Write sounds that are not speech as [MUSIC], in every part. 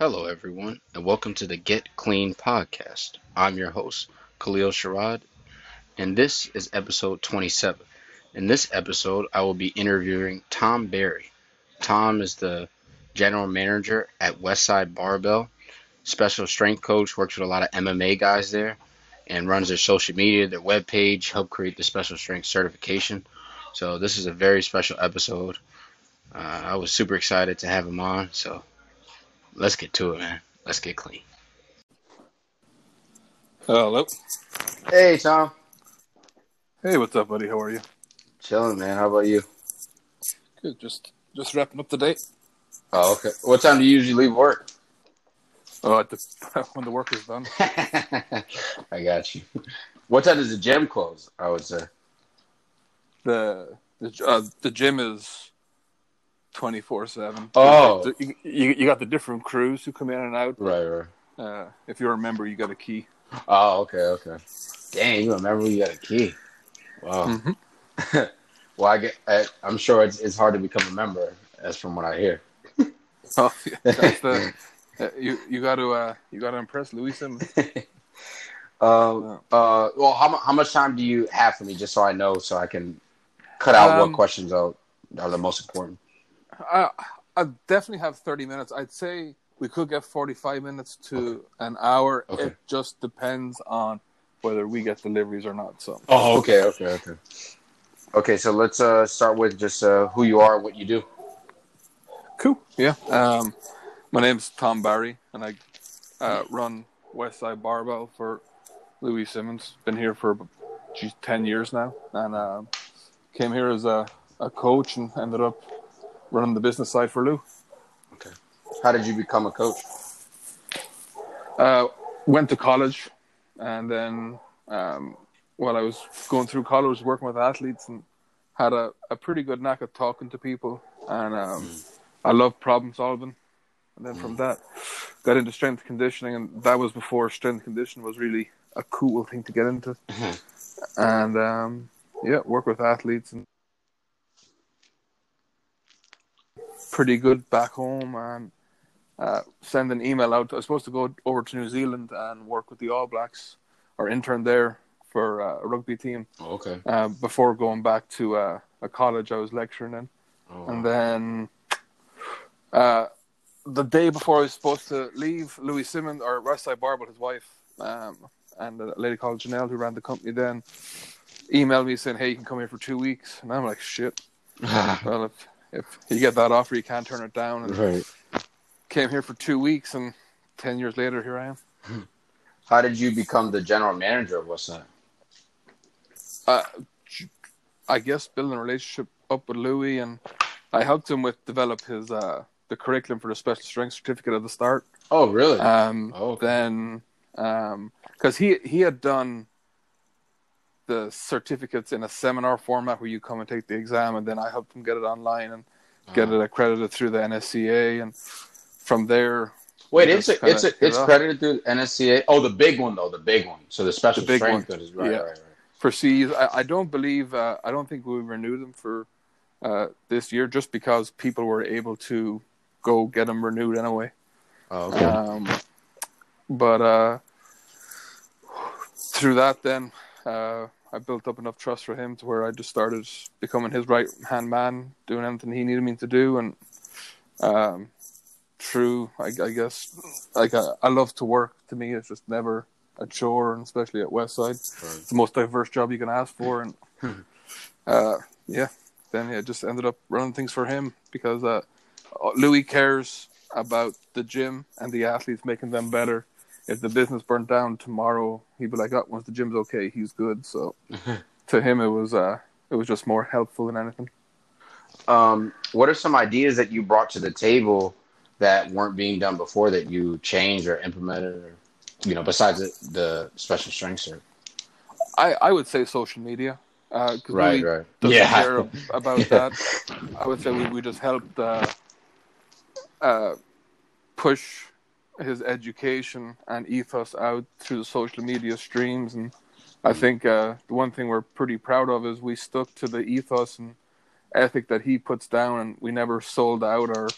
Hello, everyone, and welcome to the Get Clean podcast. I'm your host, Kalil Sherrod, and this is episode 27. In this episode, I will be interviewing Tom Barry. Tom is the general manager at Westside Barbell, special strength coach, works with a lot of MMA guys there, and runs their social media, their webpage, helped create the special strength certification. So, this is a very special episode. Uh, I was super excited to have him on, so let's get to it, man. Let's get clean. Hello. Hey, Tom. Hey, what's up, buddy? How are you? Chilling, man. How about you? Good. Just just wrapping up the day. Oh, okay. What time do you usually leave work? Oh, at the, [LAUGHS] when the work is done. [LAUGHS] I got you. What time does the gym close? I would say. The the uh, the gym is twenty four seven. Oh. you, you you got the different crews who come in and out. Right, right. Uh, if you're a member, you got a key. Oh, okay, okay. Dang, you remember you got a key. Wow. Mhm. [LAUGHS] well, I get. I, I'm sure it's it's hard to become a member, as from what I hear. [LAUGHS] Oh, yeah, that's the. uh, you you got to uh you got to impress Simmons. [LAUGHS] Um, uh, well, how, how much time do you have for me, just so I know, so I can cut out Um, what questions are, are the most important? I I definitely have thirty minutes. I'd say we could get forty five minutes to an hour. Okay. It just depends on whether we get deliveries or not. So Oh, okay, okay, okay. Okay, so let's uh, start with just uh, who you are, what you do. cool. Yeah. Um, my name's Tom Barry, and I uh, run Westside Barbell for Louie Simmons. Been here for geez, ten years now, and um came here as a, a coach and ended up running the business side for Lou. Okay. How did you become a coach? Uh, went to college, and then um, while I was going through college, I was working with athletes and had a, a pretty good knack of talking to people, and um, I love problem solving. And then from that, got into strength conditioning, and that was before strength conditioning was really a cool thing to get into. And um, yeah, work with athletes and pretty good back home and uh, send an email out. I was supposed to go over to New Zealand and work with the All Blacks or intern there for uh, a rugby team. Oh, okay. Uh, before going back to uh, a college I was lecturing in. Oh, And then uh, the day before I was supposed to leave, Louie Simmons or Westside Barbell, his wife, um, and a lady called Janelle who ran the company then, emailed me saying, "Hey, you can come here for two weeks." And I'm like, "Shit." [LAUGHS] Well, if if you get that offer, you can't turn it down. And right. came here for two weeks, and ten years later, here I am. How did you become the general manager of Westside? uh, I guess building a relationship up with Louie, and I helped him with develop his uh, the curriculum for the special strength certificate at the start. Oh, really? Um, Oh, okay. Then, because he he had done the certificates in a seminar format where you come and take the exam, and then I help them get it online and get Uh-huh. it accredited through the NSCA, and from there. Wait, it's a, it's a, it's it credited through NSCA. Oh, the big one though, the big one. So the special The big strength one. is right, Yeah. right, right. for C's. I, I don't believe. Uh, I don't think we renewed them for uh, this year, just because people were able to go get them renewed anyway. Oh, okay. Um, but uh, through that, then uh, I built up enough trust for him to where I just started becoming his right hand man, doing anything he needed me to do, and um, through I, I guess like I, I love to work. To me, it's just never a chore, and especially at Westside, Right. it's the most diverse job you can ask for, and [LAUGHS] uh, yeah, then yeah, just ended up running things for him because uh, Louie cares about the gym and the athletes, making them better. If the business burnt down tomorrow, he'd be like, "Oh, once the gym's okay, he's good." So [LAUGHS] to him, it was uh, it was just more helpful than anything. Um, what are some ideas that you brought to the table that weren't being done before that you changed or implemented, or you know, besides the, the special strength cert? I, I would say social media. Uh, 'cause Right, right. doesn't Yeah. care [LAUGHS] about Yeah. that. I would say we, we just helped uh, uh, push his education and ethos out through the social media streams. And I think uh, the one thing we're pretty proud of is we stuck to the ethos and ethic that he puts down, and we never sold out or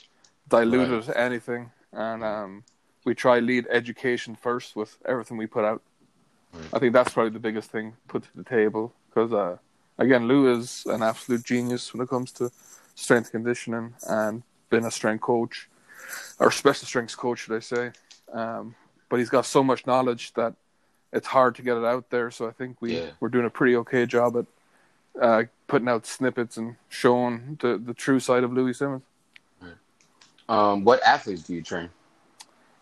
diluted anything. And um, we try lead education first with everything we put out. Right. I think that's probably the biggest thing put to the table because uh, again, Lou is an absolute genius when it comes to strength conditioning and being a strength coach or special strengths coach, should I say? Um, but he's got so much knowledge that it's hard to get it out there. So I think we Yeah. we're doing a pretty okay job at uh, putting out snippets and showing the the true side of Louie Simmons. Um, what athletes do you train?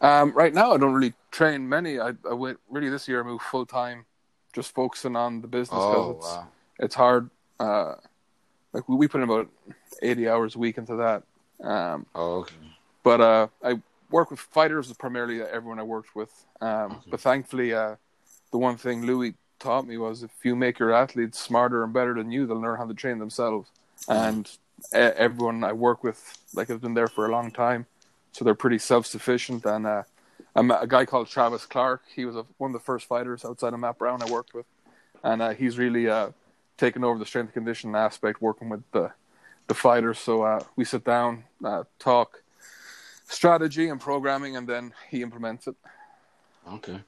Um, right now, I don't really train many. I, I went really this year. I moved full time, just focusing on the business. 'cause Oh it's, wow. it's hard. Uh, like we, we put in about eighty hours a week into that. Um, Oh okay. But uh, I work with fighters primarily. Everyone I worked with. Um, But thankfully, uh, the one thing Louie taught me was if you make your athletes smarter and better than you, they'll learn how to train themselves. And e- everyone I work with, like, has been there for a long time, so they're pretty self-sufficient. And uh, I'm a guy called Travis Clark. He was a, one of the first fighters outside of Matt Brown I worked with, and uh, he's really uh, taken over the strength and conditioning aspect, working with the the fighters. So uh, we sit down, uh, talk strategy and programming, and then he implements it. Okay.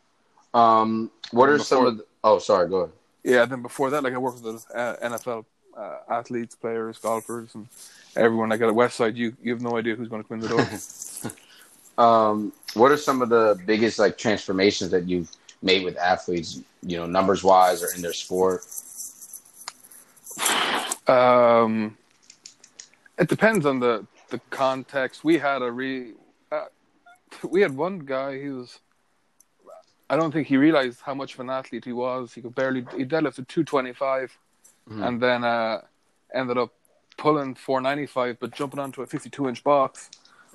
Um, what are And some of the? Oh, sorry. Go ahead. Yeah, then before that, like I work with the uh, NFL uh, athletes, players, golfers, and everyone. Like at Westside, you you have no idea who's going to come in the door. [LAUGHS] Um, what are some of the biggest like transformations that you've made with athletes? You know, numbers wise or in their sport. [SIGHS] Um, it depends on the the context. We had a re, uh, we had one guy. He was, I don't think he realized how much of an athlete he was. He could barely he deadlifted two twenty five, Mhm. and then uh, ended up pulling four ninety five, but jumping onto a fifty two inch box,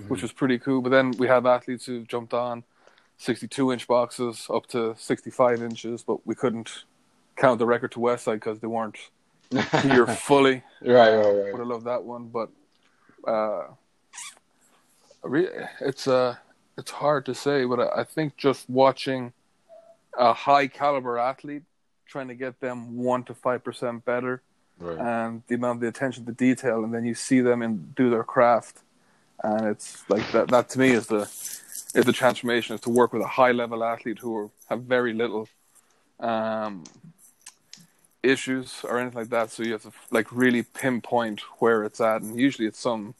which was pretty cool. But then we have athletes who jumped on sixty two inch boxes up to sixty five inches, but we couldn't count the record to Westside because they weren't [LAUGHS] here fully. right, right, right. Would have loved that one, but uh, re- it's uh, it's hard to say. But I, I think just watching a high caliber athlete trying to get them one to five percent better, right. and the amount of the attention to detail, and then you see them and do their craft, and it's like that. That to me is the is the transformation is to work with a high level athlete who are, have very little um, issues or anything like that. So you have to like really pinpoint where it's at, and usually it's some.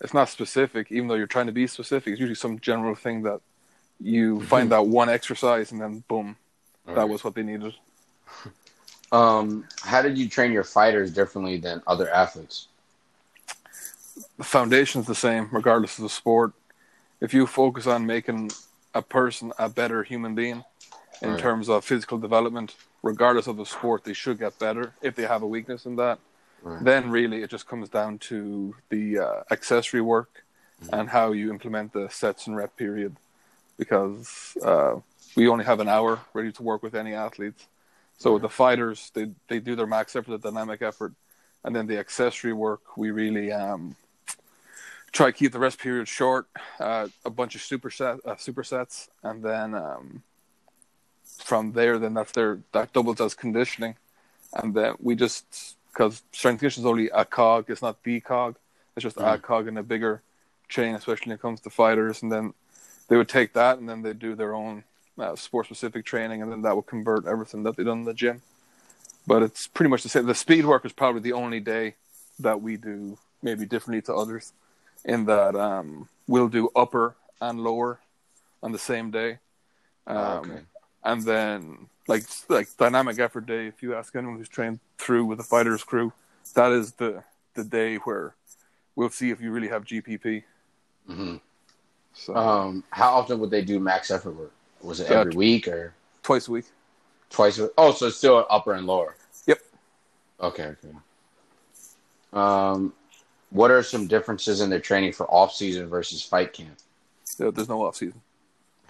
It's not specific, even though you're trying to be specific. It's usually some general thing that you find that one exercise, and then boom, that Right. was what they needed. [LAUGHS] Um, how did you train your fighters differently than other athletes? the foundation's the same regardless of the sport. If you focus on making a person a better human being in Right. terms of physical development, regardless of the sport, they should get better if they have a weakness in that. Right. Then really it just comes down to the uh, accessory work and how you implement the sets and rep period because uh, we only have an hour ready to work with any athletes. So with the fighters, they they do their max effort, the dynamic effort, and then the accessory work, we really um, try to keep the rest period short. Uh, a bunch of superset uh, supersets, and then um, from there, then that's their that doubles as conditioning, and then we just because strength conditioning is only a cog, it's not the cog. It's just a Mhm. cog in a bigger chain, especially when it comes to fighters, and then they would take that and then they do their own uh, sport specific training, and then that would convert everything that they done in the gym. But it's pretty much the same. The speed work is probably the only day that we do maybe differently to others, in that um, we'll do upper and lower on the same day, um, okay. And then like like dynamic effort day. If you ask anyone who's trained through with the fighters crew, that is the the day where we'll see if you really have GPP. hmm So Um, how often would they do max effort work? Was it every week or twice a week. twice? A- oh, so it's still upper and lower. Yep. Okay. Okay. Um, what are some differences in their training for off season versus fight camp? There- There's no off season.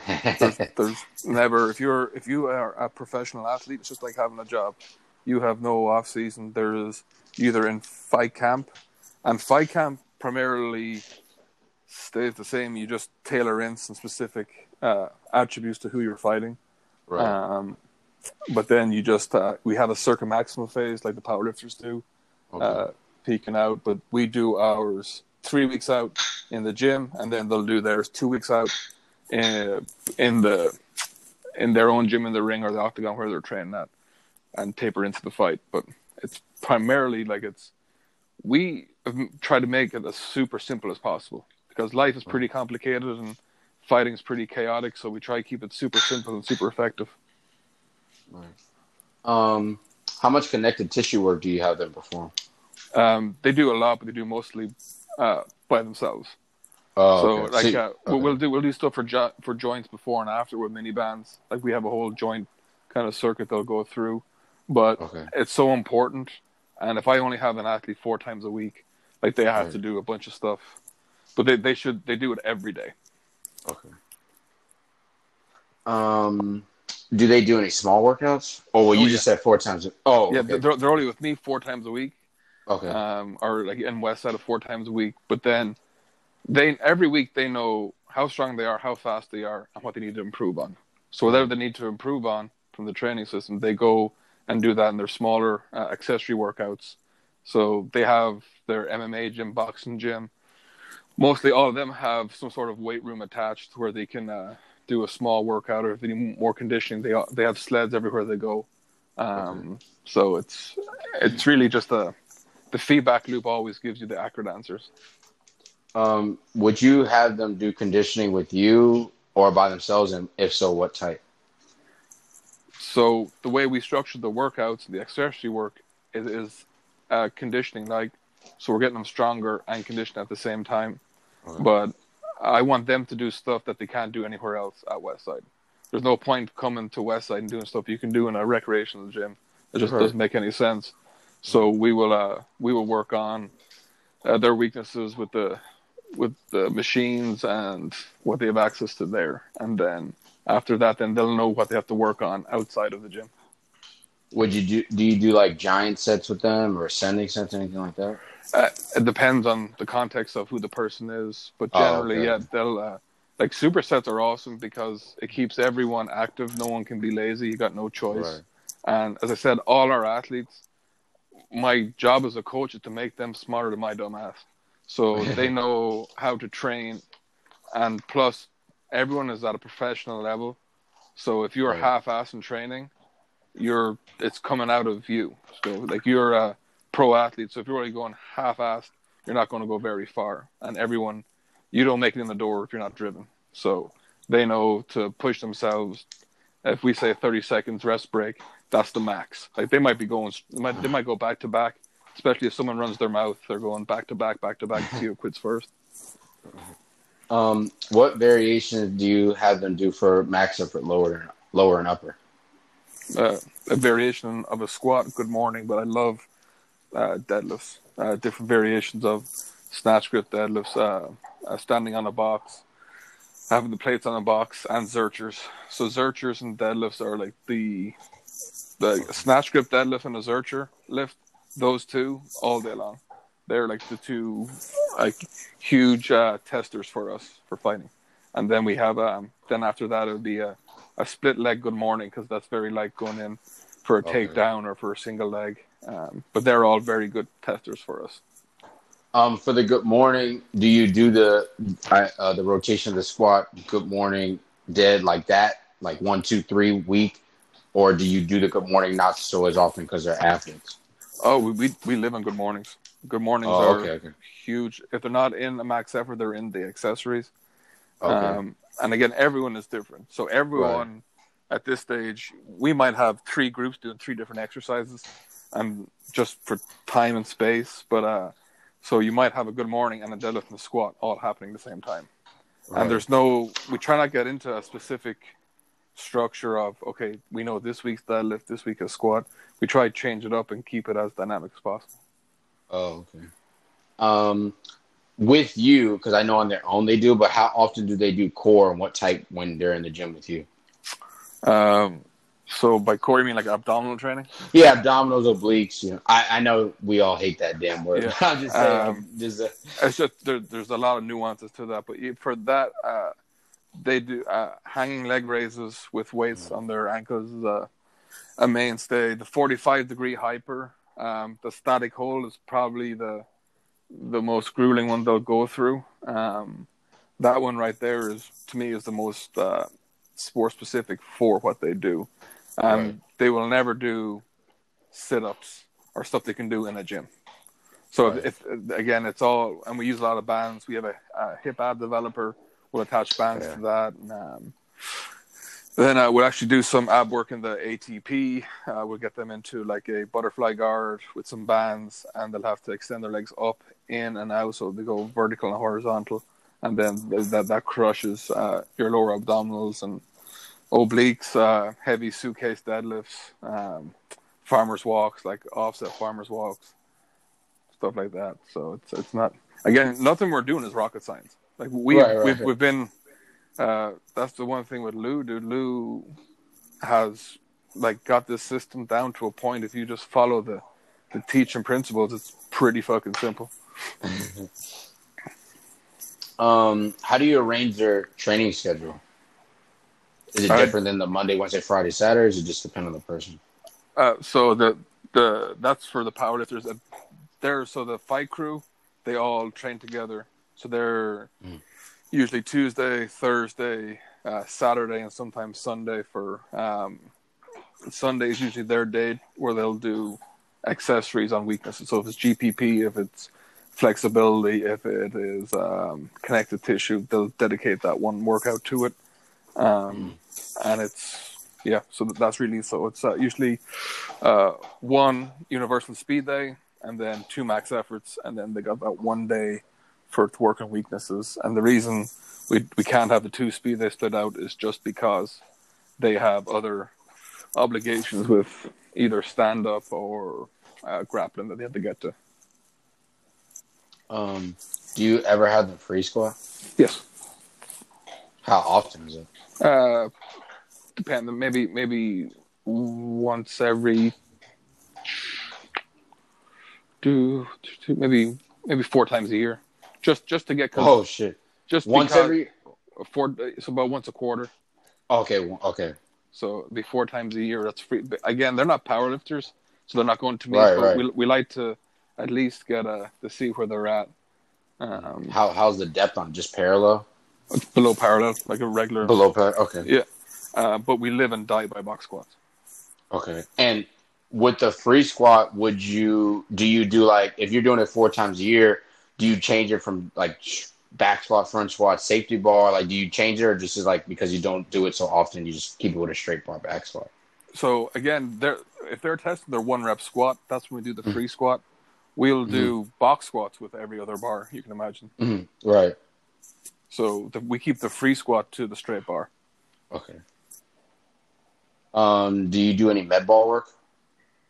[LAUGHS] There's never if you're if you are a professional athlete, it's just like having a job. You have no off season. There is either in fight camp, and fight camp primarily stays the same. You just tailor in some specific uh, attributes to who you're fighting. right. Um, but then you just uh, we have a circa maximal phase like the powerlifters do, okay. uh, peaking out. But we do ours three weeks out in the gym, and then they'll do theirs two weeks out in, in the in their own gym in the ring or the octagon where they're training at, and taper into the fight. But it's primarily like it's we try to make it as super simple as possible because life is pretty complicated and fighting is pretty chaotic. So we try to keep it super simple and super effective. Um, how much connective tissue work do you have them perform? Um, they do a lot, but they do mostly uh, by themselves. Oh, so okay. like So- uh, okay. we'll do we'll do stuff for jo- for joints before and after with mini bands. Like we have a whole joint kind of circuit they'll go through, but Okay. it's so important. And if I only have an athlete four times a week, like they have Right. to do a bunch of stuff, but they they should they do it every day. Okay. Um, do they do any small workouts? Oh, well, you Oh, just said four times. Oh, Yeah, okay. they're they're only with me four times a week. okay. um, or like in Westside of four times a week. But then they every week they know how strong they are, how fast they are, and what they need to improve on. So whatever they need to improve on from the training system, they go and do that in their smaller uh, accessory workouts. So they have their MMA gym, boxing gym. Mostly all of them have some sort of weight room attached where they can uh, do a small workout, or if they need more conditioning, they they have sleds everywhere they go. Um, So it's it's really just a the feedback loop always gives you the accurate answers. Um, would you have them do conditioning with you or by themselves? And if so, what type? So the way we structure the workouts, the accessory work, is, is uh, conditioning. Like, so we're getting them stronger and conditioned at the same time. Okay. But I want them to do stuff that they can't do anywhere else at Westside. There's no point coming to Westside and doing stuff you can do in a recreational gym. It just Right. doesn't make any sense. So we will uh, we will work on uh, their weaknesses with the with the machines and what they have access to there, and then after that, then they'll know what they have to work on outside of the gym. Would you do? Do you do like giant sets with them or ascending sets, anything like that? Uh, it depends on the context of who the person is, but Oh, generally, okay. yeah, they'll uh, like supersets are awesome because it keeps everyone active. No one can be lazy. You got no choice. Right. And as I said, all our athletes, my job as a coach is to make them smarter than my dumb ass. So [LAUGHS] they know how to train, and plus, everyone is at a professional level. So if you're Right. half-ass in training, you're it's coming out of you. So like you're a pro athlete. So if you're only going half-assed, you're not going to go very far. And everyone, you don't make it in the door if you're not driven. So they know to push themselves. If we say 30 seconds rest break, that's the max. Like they might be going, they might, they might go back to back. Especially if someone runs their mouth, they're going back to back, back to back to see who quits first. [LAUGHS] Um, what variations do you have them do for max effort, lower and lower and upper? uh, a variation of a squat, good morning, but I love uh, deadlifts, uh, different variations of snatch grip deadlifts, uh, uh, standing on a box, having the plates on a box, and zerchers. So zerchers and deadlifts are like the the snatch grip deadlift and a zercher lift. Those two all day long. They're like the two like huge uh, testers for us for fighting. And then we have um, then after that it would be a a split leg good morning because that's very like going in for a Okay. takedown or for a single leg. Um, but they're all very good testers for us. Um, for the good morning, do you do the uh, uh, the rotation of the squat, good morning, dead like that, like one, two, three week, or do you do the good morning not so as often because they're athletes? Oh, we, we we live on good mornings. Good mornings Oh, are okay, okay, huge. If they're not in a max effort, they're in the accessories. okay. Um, and again, everyone is different. So everyone at this stage, we might have three groups doing three different exercises, and just for time and space. But uh, so you might have a good morning and a deadlift and a squat all happening at the same time. Right. And there's no, we try not get into a specific structure of okay, we know this week's deadlift, this week is squat. We try to change it up and keep it as dynamic as possible. Oh, okay. Um, with you, because I know on their own they do, but how often do they do core and what type when they're in the gym with you? Um, so by core, you mean like abdominal training? Yeah, abdominals, obliques. You know, I, I know we all hate that damn word. Yeah. [LAUGHS] I'm just saying, Um, just uh, It's just there, there's a lot of nuances to that, but for that, uh, they do uh, hanging leg raises with weights on their ankles is a, a mainstay. The 45 degree hyper, um, the static hold is probably the the most grueling one they'll go through. Um, that one right there is to me is the most uh, sport specific for what they do. Um, Right. They will never do sit ups or stuff they can do in a gym. So Right. if, again, it's all, and we use a lot of bands. We have a, a hip ab developer. We'll attach bands Yeah. to that. And, um, then uh, we'll actually do some ab work in the ATP. Uh, we'll get them into like a butterfly guard with some bands, and they'll have to extend their legs up, in, and out, so they go vertical and horizontal. And then that that crushes uh, your lower abdominals and obliques, uh, heavy suitcase deadlifts, um, farmers walks, like offset farmers walks, stuff like that. So it's it's not again nothing we're doing is rocket science. Like we Right, right. we've we've been uh, that's the one thing with Lou, dude. Lou has like got this system down to a point. If you just follow the the teaching principles, it's pretty fucking simple. [LAUGHS] Um, how do you arrange your training schedule? Is it Uh, different than the Monday, Wednesday, Friday, Saturday? Or does it just depend on the person? Uh, so the the that's for the powerlifters. Uh, There, so the fight crew, they all train together. So they're Mm. usually Tuesday, Thursday, uh, Saturday, and sometimes Sunday. For um, Sunday is usually their day where they'll do accessories on weaknesses. So if it's GPP, if it's flexibility, if it is um, connective tissue, they'll dedicate that one workout to it. Um, and it's yeah, so that's really so. It's uh, usually uh, one universal speed day, and then two max efforts, and then they got that one day for to work on weaknesses. And the reason we we can't have the two speed they split out is just because they have other obligations with either stand up or uh, grappling that they have to get to. Um, do you ever have the free squat? Yes. How often is it? Uh, depend. Maybe maybe once every do do- maybe maybe four times a year, just just to get Oh shit! just Once every. four. It's about once a quarter, Okay, okay, so be four times a year. That's free. But again, they're not powerlifters, so they're not going to meet. Right, right. We we like to at least get a to see where they're at. Um, How how's the depth on just parallel? below parallel, like a regular. Below parallel. Okay, Yeah, uh, but we live and die by box squats. okay. And with the free squat, would you do you do like if you're doing it four times a year? Do you change it from like back squat, front squat, safety bar? Like, do you change it, or just is like because you don't do it so often, you just keep it with a straight bar back squat? So again, they're if they're testing their one rep squat, that's when we do the Mm-hmm. free squat. We'll do box squats with every other bar you can imagine. Mhm. Right. So the, we keep the free squat to the straight bar. Okay. Um, do you do any med ball work?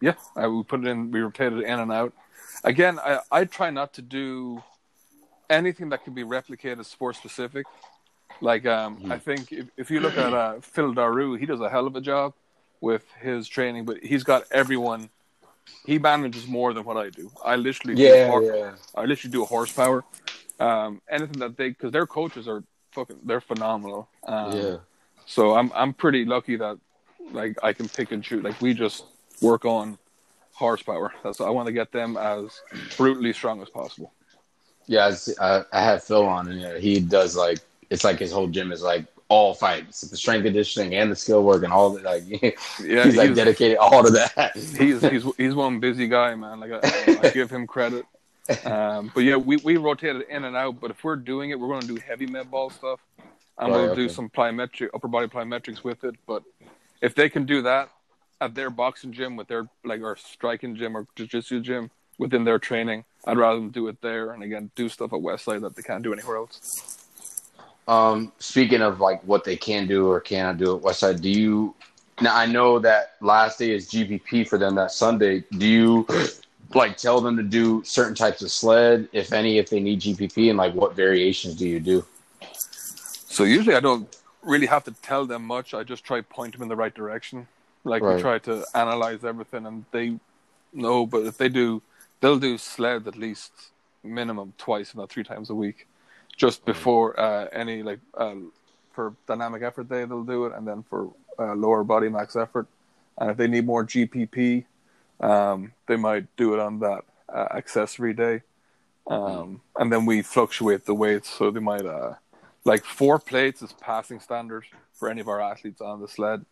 Yeah, I, we put it in, we rotate it in and out. Again, I, I try not to do anything that can be replicated sport specific. Like um, Mhm. I think if, if you look at uh, Phil Daru, he does a hell of a job with his training, but he's got everyone. He manages more than what I do. I literally do hor- yeah. I literally do a horsepower. Um, anything that they because their coaches are fucking they're phenomenal. Um, yeah. So I'm I'm pretty lucky that like I can pick and choose. Like we just work on horsepower. That's I want to get them as brutally strong as possible. Yeah, I, I, had Phil on, and he does like it's like his whole gym is like all fights, the strength conditioning and the skill work and all that. Like [LAUGHS] Yeah, he's like he's, dedicated all to that. [LAUGHS] he's he's he's one busy guy, man. Like I, I give him credit. [LAUGHS] Um, but yeah, we we rotate it in and out. But if we're doing it, we're going to do heavy med ball stuff, and Right, we'll do some plyometric upper body plyometrics with it. But if they can do that at their boxing gym with their like or striking gym or jiu-jitsu gym within their training, I'd rather them do it there. And again, do stuff at Westside that they can't do anywhere else. Um, speaking of like what they can do or cannot do at Westside, do you? Now I know that last day is GPP for them that Sunday. Do you [GASPS] like tell them to do certain types of sled, if any, if they need GPP, and like what variations do you do? So usually I don't really have to tell them much. I just try point them in the right direction. Like Right. we try to analyze everything, and they know. But if they do, they'll do sled at least minimum twice, if not three times a week, just before uh, any like uh, for dynamic effort day they'll do it, and then for uh, lower body max effort. And if they need more GPP, um, they might do it on that uh, accessory day. Um, and then we fluctuate the weights, so they might uh, like four plates is passing standard for any of our athletes on the sled.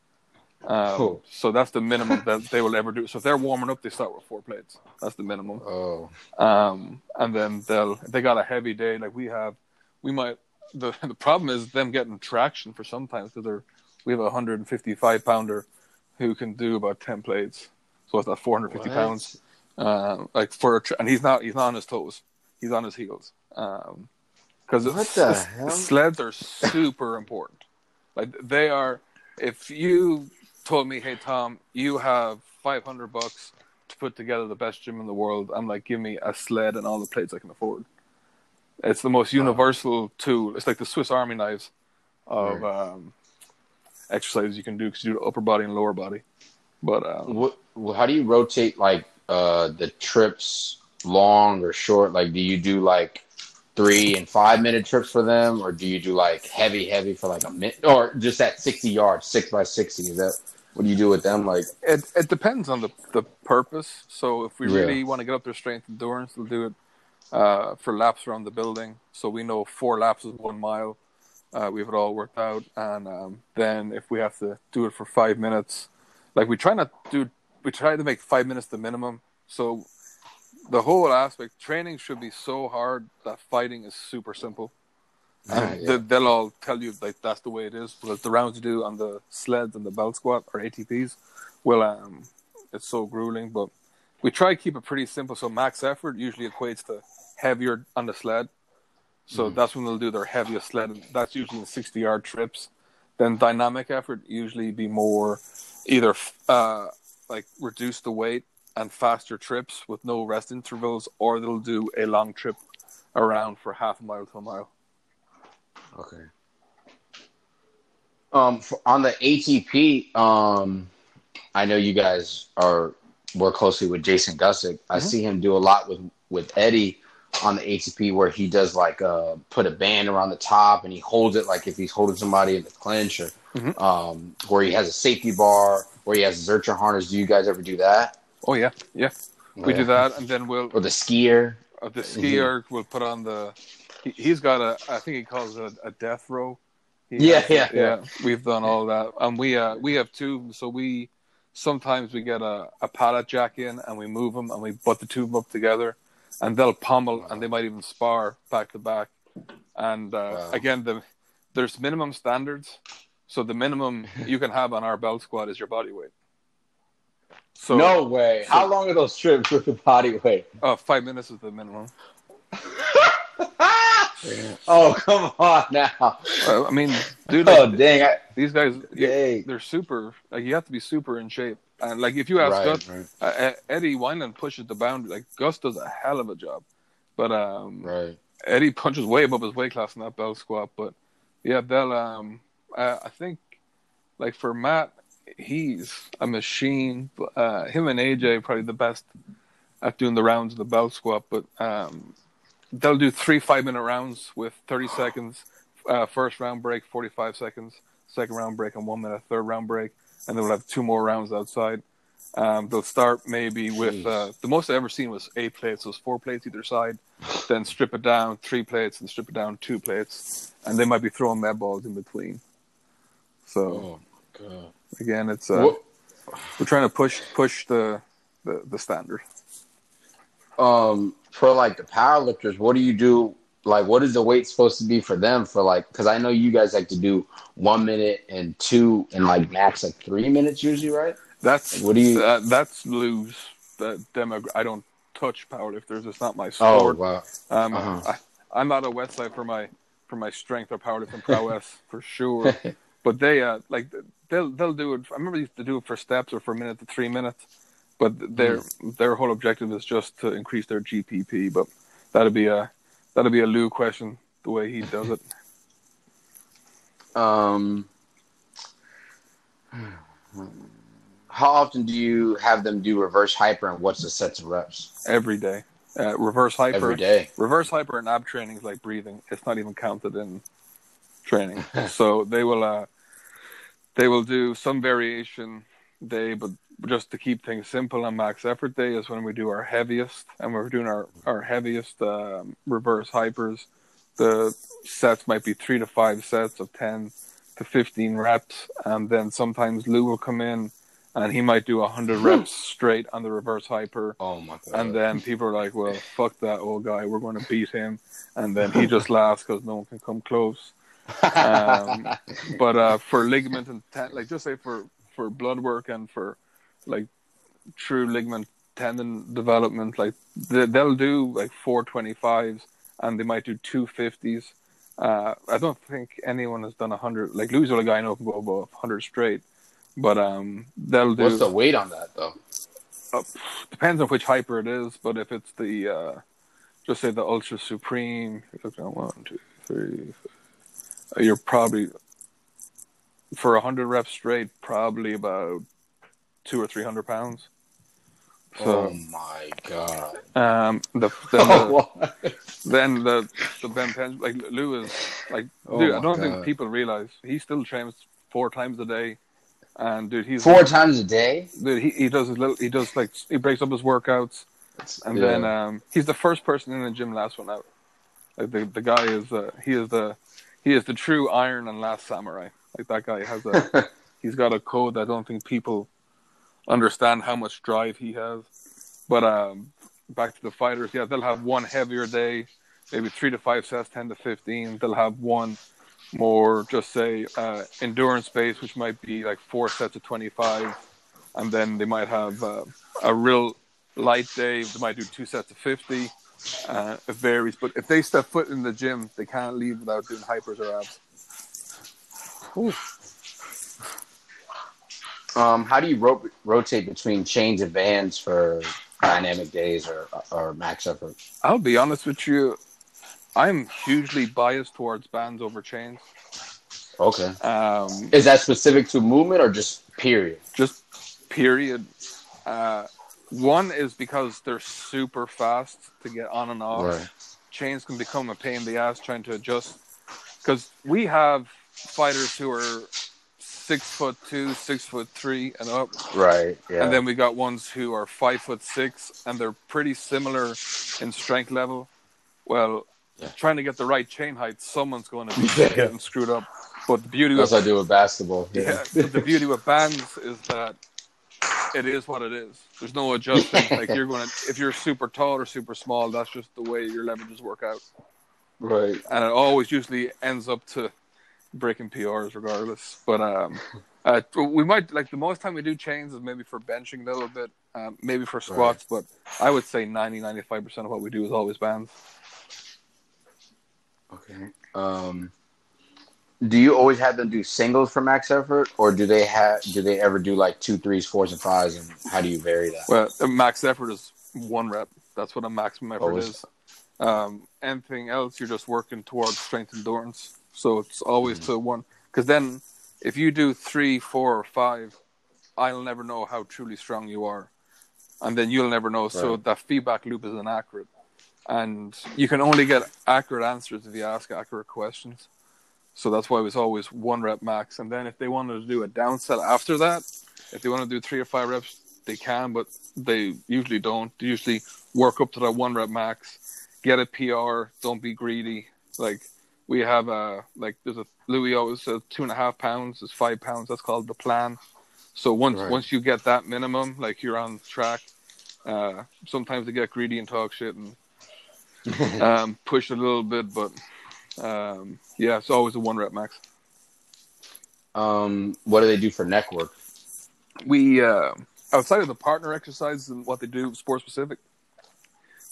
Um, Cool. So that's the minimum that they will ever do. So if they're warming up, they start with four plates. That's the minimum. Oh, Um, and then they'll they got a heavy day like we have, we might. The the problem is them getting traction for sometimes because they're we have a 155 pounder who can do about 10 plates. So it's that 450 What? pounds. Um, like for a tr- and he's not he's not on his toes. He's on his heels. Um, because What the sleds are super important. Like they are. If you told me, "Hey Tom, you have 500 bucks to put together the best gym in the world," I'm like, "Give me a sled and all the plates I can afford." It's the most universal tool. It's like the Swiss Army knives of um, exercises you can do because you do the upper body and lower body. But um, what, well, how do you rotate like uh the trips long or short? Like, do you do like three and five minute trips for them, or do you do like heavy, heavy for like a minute, or just at sixty yards, six by sixty? Is that what do you do with them? Like, It it depends on the the purpose. So if we Yeah. really want to get up their strength endurance, we'll do it uh, for laps around the building. So we know four laps is one mile. Uh, we have it all worked out, and um, then if we have to do it for five minutes, like we try not to do, we try to make five minutes the minimum. So the whole aspect training should be so hard that fighting is super simple. And Yeah. they, they'll all tell you like that's the way it is. Because the rounds you do on the sleds and the belt squat or ATPs, well, um, it's so grueling. But we try to keep it pretty simple. So max effort usually equates to heavier on the sled. So that's when they'll do their heaviest sled. and That's usually in sixty yard trips. Then dynamic effort usually be more either uh, like reduce the weight and faster trips with no rest intervals, or they'll do a long trip around for half a mile to a mile. Okay. Um, for, on the ATP, um, I know you guys are work closely with Jason Gussick. I Mhm. see him do a lot with with Eddie on the ATP, where he does like uh put a band around the top and he holds it like if he's holding somebody in the clinch, or Mhm. um, where he has a safety bar, where he has a Zercher harness. Do you guys ever do that? Oh yeah, yeah. We do that, and then we'll Or the skier? uh, the skier will put on the. He, he's got a. I think he calls it a, a death row. Yeah, has- yeah, yeah. We've done all that, and we uh we have two. So we sometimes we get a, a pallet jack in, and we move them, and we butt the two of them up together, and they'll pummel, and they might even spar back to back. And uh, Wow. again, the there's minimum standards. So the minimum you can have on our belt squat is your body weight. So no way. How long are those trips with the body weight? uh, five minutes is the minimum. [LAUGHS] oh, come on now. I mean, dude, Oh, dang. I, these guys, dang. they're super. Like you have to be super in shape. And like if you ask Right, Gus, right, uh, uh, Eddie Wineland pushes the boundary. Like Gus does a hell of a job, but um, right. Eddie punches way above his weight class in that belt squat. But yeah, they'll. Um, uh, I think like for Matt, he's a machine. Uh, him and AJ probably the best at doing the rounds of the belt squat. But um, they'll do three five minute rounds with thirty seconds. Uh, first round break, forty five seconds. Second round break, and one minute. Third round break, and then we'll have two more rounds outside. Um, they'll start maybe with uh, the most I've ever seen was eight plates. So it's four plates either side. Then strip it down three plates, and strip it down two plates, and they might be throwing med balls in between. So Oh. Again, it's uh, What- we're trying to push push the the, the standard. um, for like the powerlifters, what do you do? Like, what is the weight supposed to be for them? For like, because I know you guys like to do one minute and two and like max like three minutes usually, right? That's What do you- uh, that's loose. That demo. I don't touch powerlifters. It's not my sport. Oh wow. Um, Uh-huh. I, I'm not a website for my for my strength or powerlifting prowess for sure. [LAUGHS] But they uh like they'll they'll do it. I remember they used to do it for steps or for a minute to three minutes. But their their whole objective is just to increase their GPP. But that'd be a that'd be a Lou question the way he does it. [LAUGHS] Um, how often do you have them do reverse hyper, and what's the sets of reps every day. Uh, reverse hyper every day? reverse hyper and ab training is like breathing. It's not even counted in training. [LAUGHS] so they will uh they will do some variation day, but just to keep things simple on max effort day is when we do our heaviest and we're doing our, our heaviest um, reverse hypers. the sets might be three to five sets of ten to fifteen reps, and then sometimes Lou will come in and he might do a hundred reps straight on the reverse hyper. Oh my god! And then people are like, "Well, fuck that old guy. We're going to beat him." And then he just laughs because no one can come close. Um, [LAUGHS] but uh, for ligament and ten- like just say for for blood work and for like true ligament tendon development, like they, they'll do like four twenty fives and they might do two fifties. Uh, I don't think anyone has done a hundred. Like Lou's the only guy I know can go above hundred straight. But um, they'll do. What's the weight on that though? Uh, depends on which hyper it is, but if it's the uh, just say the Ultra Supreme, you look at one, two, three, four, you're probably for a hundred reps straight, probably about two or three hundred pounds. So, oh my god! Um, the [LAUGHS] then the, then the the Ben Pen like Lou is like oh dude. I don't god. think people realize he still trains four times a day. And dude, he's four like, times a day. Dude, he, he does his little. He does like he breaks up his workouts, and yeah. then um, he's the first person in the gym last one out. Like the the guy is uh, he is the he is the true Iron and Last Samurai. Like that guy has a [LAUGHS] he's got a code that I don't think people understand how much drive he has. But um, back to the fighters, yeah, they'll have one heavier day, maybe three to five sets, ten to fifteen. They'll have one more just say uh, endurance based, which might be like four sets of 25, and then they might have uh, a real light day. They might do two sets of 50. Uh, it varies, but if they step foot in the gym, they can't leave without doing hypers or abs. Um, how do you ro- rotate between chains and bands for dynamic days or or max effort? I'll be honest with you. I'm hugely biased towards bands over chains. Okay. Um, Is that specific to movement or just period? Just period. Uh, one is because they're super fast to get on and off. Right. Chains can become a pain in the ass trying to adjust. Because we have fighters who are six foot two, six foot three, and up. Right. Yeah. And then we got ones who are five foot six, and they're pretty similar in strength level. Well, yeah. trying to get the right chain height, someone's going to be [LAUGHS] getting screwed up. But the beauty what I do with basketball. Yeah, yeah the beauty with bands is that it is what it is. There's no adjusting. like you're going to, if you're super tall or super small, that's just the way your leverages work out. Right. And it always usually ends up to breaking PRs regardless. But um, [LAUGHS] uh, we might like the most time we do chains is maybe for benching a little bit, um, maybe for squats. Right. But I would say 90, 95 percent of what we do is always bands. Okay. Um, do you always have them do singles for max effort, or do they have do they ever do like two, threes, fours, and fives? And how do you vary that? Well, max effort is one rep. That's what a maximum effort always. is. Um, anything else, you're just working towards strength endurance. So it's always mm-hmm. to one. Because then, if you do three, four, or five, I'll never know how truly strong you are, and then you'll never know. Right. So that feedback loop is inaccurate and you can only get accurate answers if you ask accurate questions. So that's why it was always one rep max. And then if they wanted to do a down set after that, if they want to do three or five reps, they can, but they usually don't. They usually work up to that one rep max, get a PR, don't be greedy. Like we have a like there's a Louie always says two and a half pounds is five pounds. That's called the plan. So once right. once you get that minimum, like you're on track. Uh, sometimes they get greedy and talk shit and [LAUGHS] um, push a little bit, but um, yeah, it's always a one rep max. Um, what do they do for neck work? We uh, outside of the partner exercises and what they do sports specific,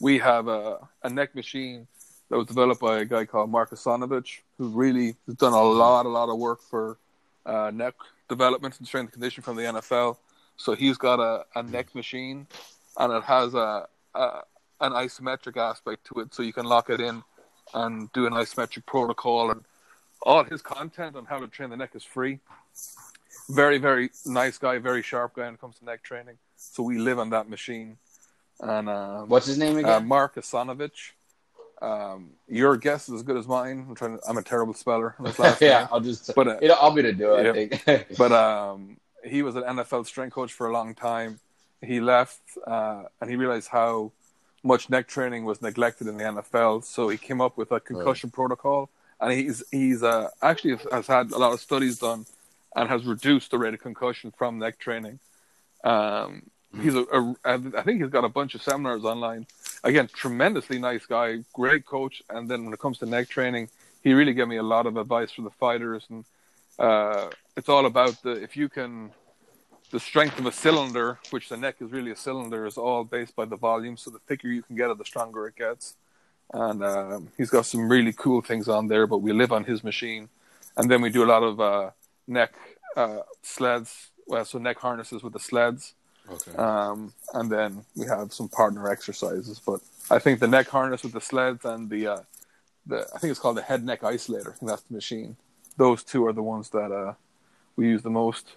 we have a, a neck machine that was developed by a guy called Mark Asanovich, who really has done a lot, a lot of work for uh, neck development and strength and conditioning from the NFL. So he's got a, a neck machine, and it has a, a an isometric aspect to it, so you can lock it in and do an isometric protocol. And all his content on how to train the neck is free. Very, very nice guy, very sharp guy when it comes to neck training. So we live on that machine. And um, what's his name again? Uh, Mark Asanovich. Um, your guess is as good as mine. I'm trying. To, I'm a terrible speller. [LAUGHS] yeah, name. I'll just. But uh, you know, I'll be to do it. Yeah. [LAUGHS] but um, he was an NFL strength coach for a long time. He left, uh, and he realized how much neck training was neglected in the NFL, so he came up with a concussion right. protocol, and he's he's uh, actually has had a lot of studies done, and has reduced the rate of concussion from neck training. Um, he's a, a, I think he's got a bunch of seminars online. Again, tremendously nice guy, great coach, and then when it comes to neck training, he really gave me a lot of advice for the fighters, and uh, it's all about the if you can the strength of a cylinder, which the neck is really a cylinder, is all based by the volume. So the thicker you can get it, the stronger it gets. And um, he's got some really cool things on there, but we live on his machine. And then we do a lot of uh, neck uh, sleds, well, so neck harnesses with the sleds. Okay. Um, and then we have some partner exercises. But I think the neck harness with the sleds and the, uh, the I think it's called the head neck isolator. I think that's the machine. Those two are the ones that uh, we use the most.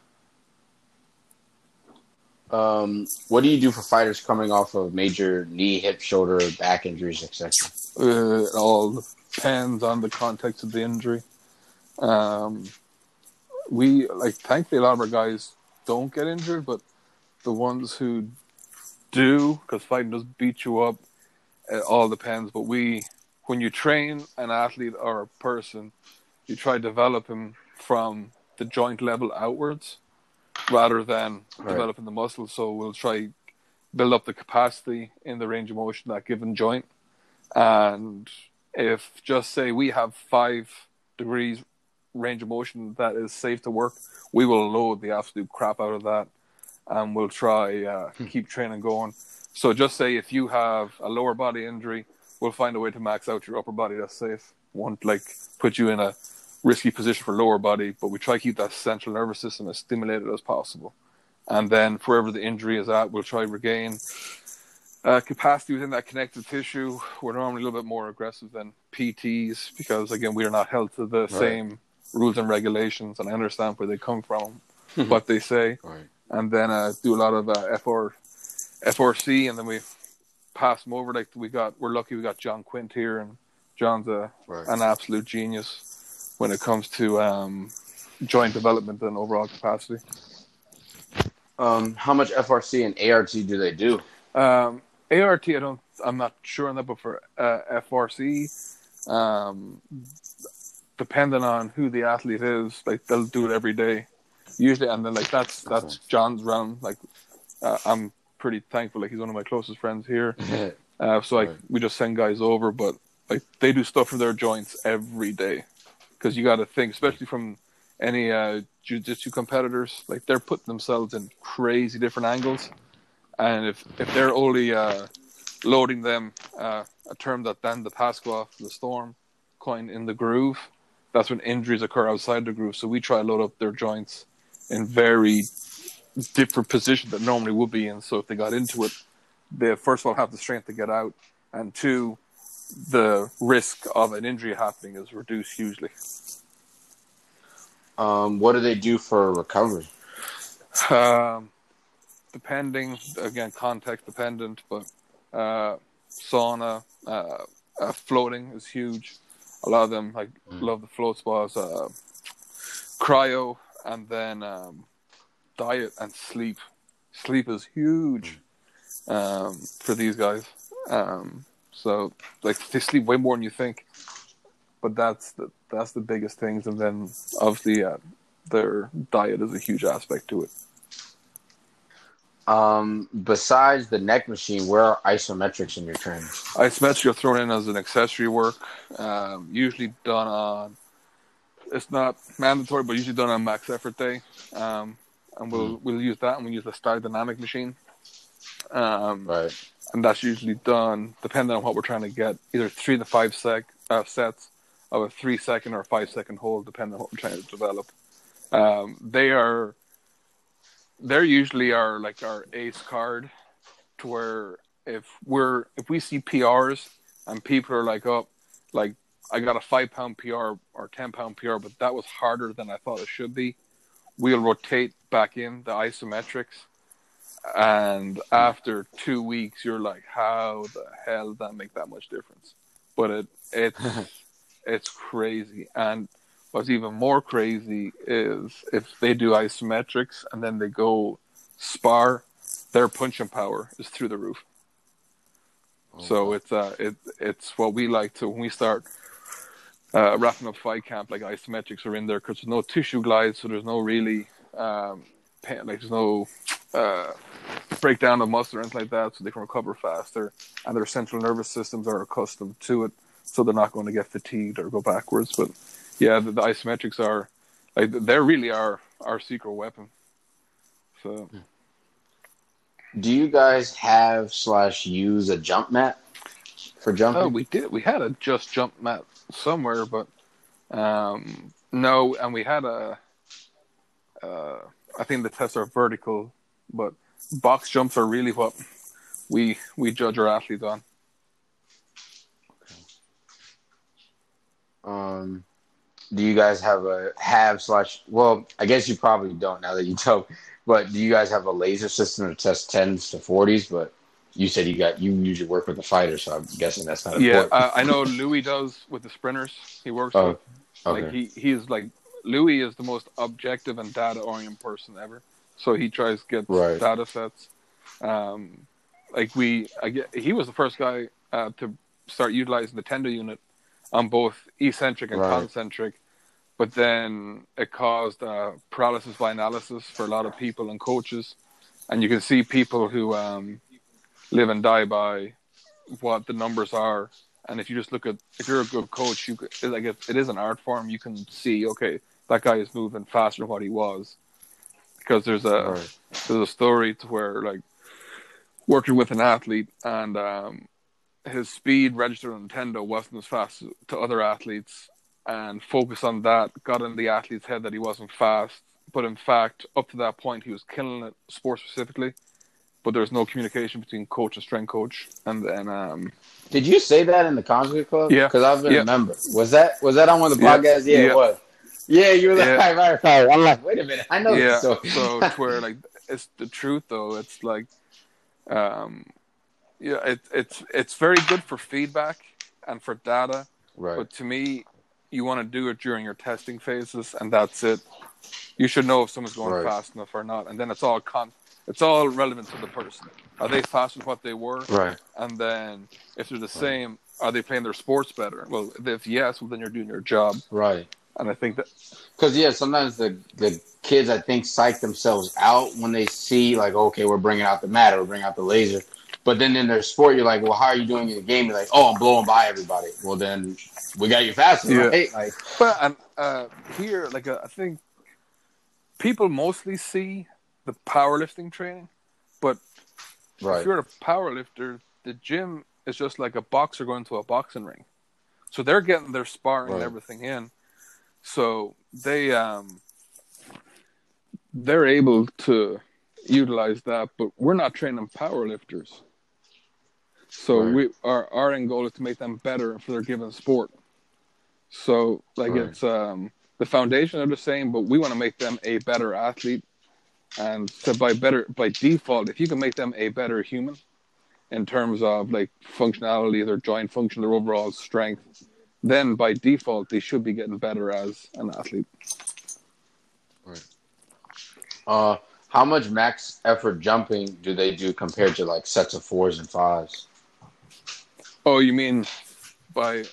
Um, what do you do for fighters coming off of major knee, hip, shoulder, back injuries, etc.? Uh, it all depends on the context of the injury. Um, we like thankfully a lot of our guys don't get injured, but the ones who do, because fighting does beat you up, it all depends. But we, when you train an athlete or a person, you try to develop him from the joint level outwards rather than right. developing the muscle. So we'll try build up the capacity in the range of motion that given joint. And if just say we have five degrees range of motion that is safe to work, we will load the absolute crap out of that, and we'll try uh, hmm. keep training going. So just say if you have a lower body injury, we'll find a way to max out your upper body that's safe. Won't like put you in a risky position for lower body, but we try to keep that central nervous system as stimulated as possible. And then wherever the injury is at, we'll try to regain uh, capacity within that connective tissue. We're normally a little bit more aggressive than PTs because, again, we are not held to the right. same rules and regulations, and I understand where they come from, what they say. Right. And then uh, do a lot of uh, FR, FRC, and then we pass them over. Like we got, we're lucky we got John Quint here, and John's a right. an absolute genius when it comes to um, joint development and overall capacity. Um, how much FRC and ART do they do? Um, ART, I don't, I'm not sure on that, but for uh, FRC, um, depending on who the athlete is, like they'll do it every day, usually, and then like that's that's John's realm. Like uh, I'm pretty thankful, like he's one of my closest friends here. [LAUGHS] uh, so like right. we just send guys over, but like they do stuff for their joints every day because you got to think, especially from any uh, jiu-jitsu competitors, like they're putting themselves in crazy different angles, and if if they're only uh, loading them, uh, a term that Dan the Pasqua, the storm, coined in the groove, that's when injuries occur outside the groove. So we try to load up their joints in very different positions that normally would be in. So if they got into it, they first of all have the strength to get out, and two, the risk of an injury happening is reduced hugely. Um, what do they do for recovery? Um, depending, again, context dependent, but uh, sauna, uh, uh, floating is huge. A lot of them like mm. love the float spas, uh, cryo, and then um, diet and sleep. Sleep is huge mm. um, for these guys. Um, so like they sleep way more than you think. But that's the that's the biggest things, and then obviously uh, their diet is a huge aspect to it. Um, besides the neck machine, where are isometrics in your training? Isometrics are thrown in as an accessory work, um, usually done on. It's not mandatory, but usually done on max effort day, um, and we'll mm. we'll use that, and we use the Star Dynamic machine. Um, right and that's usually done depending on what we're trying to get, either three to five sec uh, sets of a three second or five second hold, depending on what we're trying to develop. Um, they are they're usually our like our ace card, to where if we're if we see PRs and people are like, oh, like I got a five pound PR or ten pound PR, but that was harder than I thought it should be. We'll rotate back in the isometrics and after two weeks you're like how the hell did that make that much difference? But it it's [LAUGHS] it's crazy. And what's even more crazy is if they do isometrics and then they go spar their punching power is through the roof. So Okay. it's uh it it's what we like to when we start uh, wrapping up fight camp like isometrics are in there because there's no tissue glide, so there's no really um pain, like there's no uh breakdown the muscle or anything like that, so they can recover faster, and their central nervous systems are accustomed to it, so they're not going to get fatigued or go backwards. But yeah, the, the isometrics are like they really are our secret weapon. So Do you guys have slash use a jump mat for jumping? Oh, we did. We had a just jump mat somewhere, but um, no, and we had a. Uh, I think the tests are vertical, but box jumps are really what we we judge our athletes on. Um, do you guys have a have slash? Well, I guess you probably don't now that you told. But do you guys have a laser system to test tens to forties? But you said you got you usually work with the fighters, so I'm guessing that's not Yeah, important. I, I know Louie does with the sprinters. He works Oh, with like okay. he he's like Louie is the most objective and data oriented person ever. So he tries to get Right. data sets. Um, like we, I get, he was the first guy uh, to start utilizing the Tendo unit on both eccentric and Right. concentric. But then it caused uh, paralysis by analysis for a lot of people and coaches, and you can see people who um, live and die by what the numbers are. And if you just look at, if you're a good coach, you could, like it, it is an art form. You can see, okay, that guy is moving faster than what he was, because there's a Right. there's a story to where like working with an athlete and um, his speed registered on Nintendo wasn't as fast to other athletes, and focus on that got in the athlete's head that he wasn't fast. But in fact, up to that point, he was killing it sport specifically. But there's no communication between coach and strength coach, and then um, Did you say that in the Conjugate Club? Yeah. because I've been Yeah. a member. Was that was that on one of the Yeah. podcasts? Yeah, Yeah. it was. Yeah, you were like, Yeah. right, right, right. I'm like, wait a minute, I know yeah so to [LAUGHS] where like it's the truth though. It's like um yeah it, it's it's very good for feedback and for data right, but to me you want to do it during your testing phases and that's it. You should know if someone's going Right. fast enough or not and then it's all con it's all relevant to the person. Are they faster than what they were? Right, and then if they're the same are they playing their sports better? Well if yes well then you're doing your job. Right. And i think that Because yeah, sometimes the the kids I think psych themselves out when they see like, okay, we're bringing out the matter, we're bringing out the laser. But then in their sport, you're like, well, how are you doing in the game? You're like, oh, I'm blowing by everybody. Well, then we got you faster, Yeah. right? Like, But and uh, here, like uh, I think people mostly see the powerlifting training, but if you're a powerlifter, the gym is just like a boxer going to a boxing ring. So they're getting their sparring and everything in. So they um they're able to utilize that, but we're not training powerlifters. So Right. we our our end goal is to make them better for their given sport. So like Right. it's um the foundation are the same, but we want to make them a better athlete. And so by better by default, if you can make them a better human in terms of like functionality, their joint function, their overall strength, then by default they should be getting better as an athlete. Right. uh, how much max effort jumping do they do compared to like sets of fours and fives? Oh, you mean by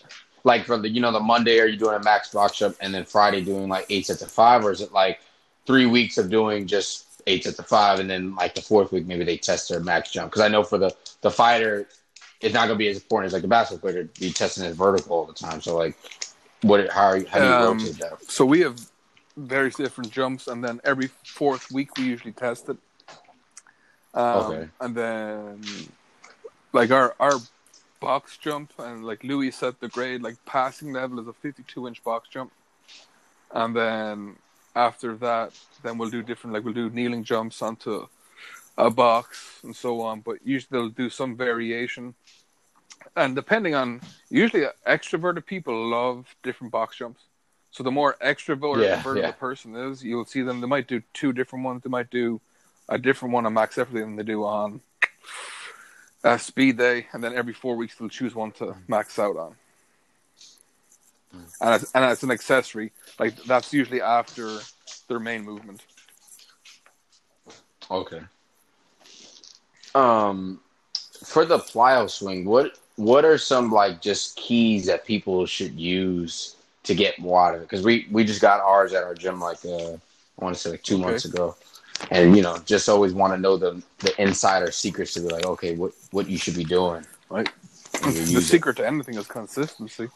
Like from the you know the Monday, are you doing a max box jump, and then Friday doing like eight sets of five, or is it like three weeks of doing just eight sets of five, and then like the fourth week maybe they test their max jump? Because I know for the the fighter, it's not gonna be as important as like the basketball player to be testing his vertical all the time. So like, what how are you, how do you Um, rotate that? so we have various different jumps, and then every fourth week we usually test it. Um, Okay. And then, like our our box jump, and like Louie set the grade, like passing level is a 52 inch box jump, and then after that, then we'll do different, like we'll do kneeling jumps onto a box and so on. But usually they'll do some variation. And depending on, usually extroverted people love different box jumps. So the more extroverted Yeah, yeah. the person is, you'll see them. They might do two different ones. They might do a different one on max effort than they do on uh, speed day, and then every four weeks they'll choose one to max out on. And it's, and it's an accessory. Like that's usually after their main movement. Okay. Um, for the plyo swing, what what are some like just keys that people should use to get water? Because we we just got ours at our gym like uh, I want to say like two Okay. months ago, and you know just always want to know the the insider secrets to be like okay what what you should be doing. Right. the it. secret to anything is consistency.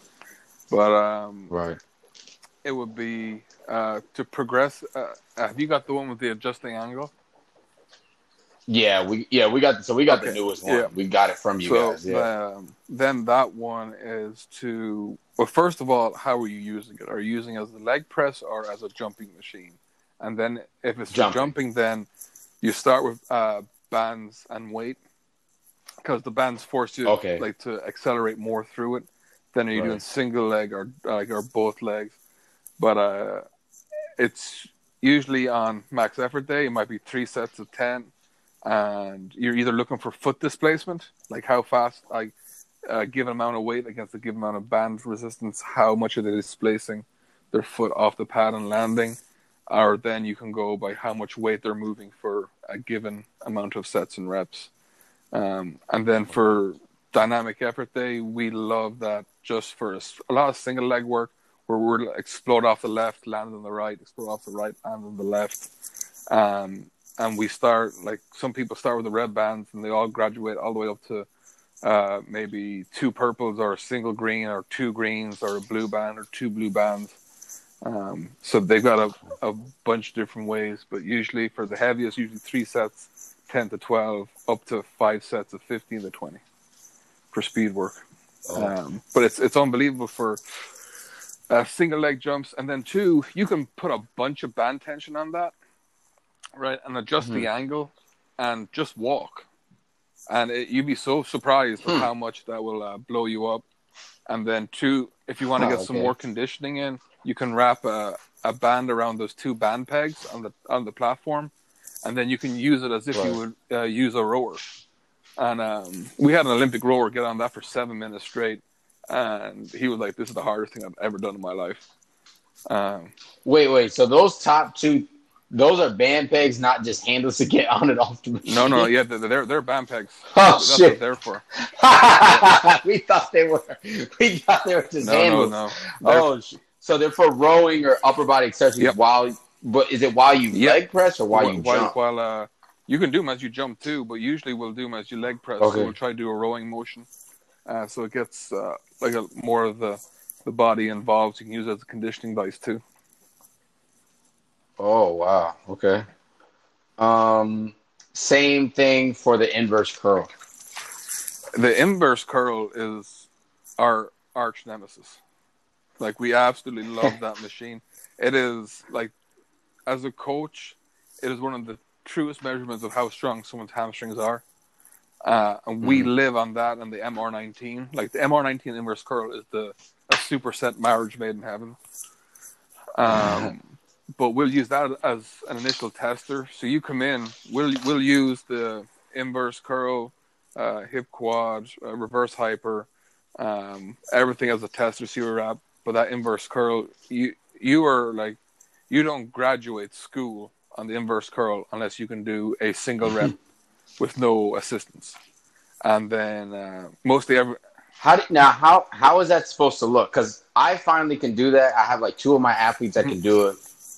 But um, Right. it would be uh, to progress. Uh, have you got the one with the adjusting angle? Yeah, we yeah we got so we got the newest one. Yeah. We got it from you so guys. Yeah. um, then that one is to well, first of all, how are you using it? Are you using it as a leg press or as a jumping machine? And then if it's Jumping. jumping, then you start with uh, bands and weight because the bands force you Okay. like to accelerate more through it. Then are you Right. doing single leg or like or both legs? But uh, it's usually on max effort day. It might be three sets of ten, and you're either looking for foot displacement, like how fast, like a given amount of weight against a given amount of band resistance, how much are they displacing their foot off the pad and landing, or then you can go by how much weight they're moving for a given amount of sets and reps. Um, and then for dynamic effort day, we love that just for a lot of single leg work where we'll explode off the left, land on the right, explode off the right, land on the left. Um, and we start, like some people start with the red bands and they all graduate all the way up to uh, maybe two purples or a single green or two greens or a blue band or two blue bands. Um, so they've got a, a bunch of different ways, but usually for the heaviest, usually three sets, 10 to 12, up to five sets of 15 to 20 for speed work. Oh. Um, but it's it's unbelievable for uh, single leg jumps, and then two, you can put a bunch of band tension on that, right, and adjust the angle, and just walk, and it, you'd be so surprised at Hmm. how much that will uh, blow you up. And then two, if you want to Oh, get some more conditioning in, you can wrap a, a band around those two band pegs on the on the platform, and then you can use it as if Right. you would uh, use a rower. And um, we had an Olympic rower get on that for seven minutes straight, and he was like, "This is the hardest thing I've ever done in my life." Um, Wait, wait. So those top two, those are band pegs, not just handles to get on and off the machine. no, no, yeah, they're they're, they're band pegs. Oh, That's shit. what they're for. [LAUGHS] we thought they were. We thought they were just No, no, handles. no. They're- Oh, sh- so they're for rowing or upper body accessories Yep. while. But is it while you Yep. leg press or while you while, jump? while uh, you can do them as you jump too, but usually we'll do them as you leg press. Okay. So we'll try to do a rowing motion, uh, so it gets uh, like a, more of the the body involved. You can use it as a conditioning device too. Oh wow. Okay. Um, same thing for the inverse curl. The inverse curl is our arch nemesis. Like we absolutely love that [LAUGHS] machine. It is like, as a coach, it is one of the truest measurements of how strong someone's hamstrings are. Uh, and we Mhm. live on that and the MR19. Like the MR19 inverse curl is the a superset marriage made in heaven. [LAUGHS] Um, but we'll use that as an initial tester. So you come in, we'll we'll use the inverse curl, uh, hip quad, uh, reverse hyper, um, everything as a tester. See where we're at. But that inverse curl, you you are like, you don't graduate school on the inverse curl unless you can do a single rep [LAUGHS] with no assistance. And then uh, mostly every How do, now? How how is that supposed to look? Because I finally can do that. I have like two of my athletes that can do it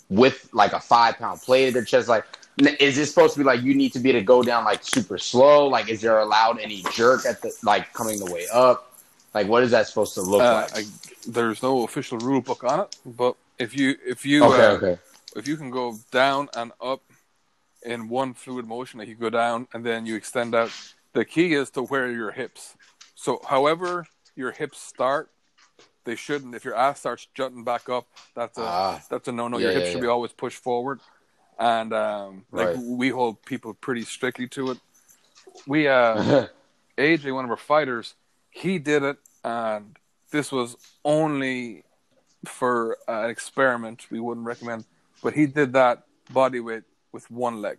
with like a five pound plate at their chest. Like, is it supposed to be like you need to be to go down like super slow? Like, is there allowed any jerk at the like coming the way up? Like, what is that supposed to look uh, like? I, there's no official rule book on it, but if you if you okay, uh, okay. if you can go down and up in one fluid motion, like you go down and then you extend out. The key is to where your hips. So, however your hips start, they shouldn't. If your ass starts jutting back up, that's a Ah, that's a no no. Yeah, your hips yeah, should yeah. be always pushed forward, and um, like Right. we hold people pretty strictly to it. We uh, [LAUGHS] AJ, one of our fighters, he did it, and this was only for uh, an experiment. We wouldn't recommend, but he did that body weight with one leg.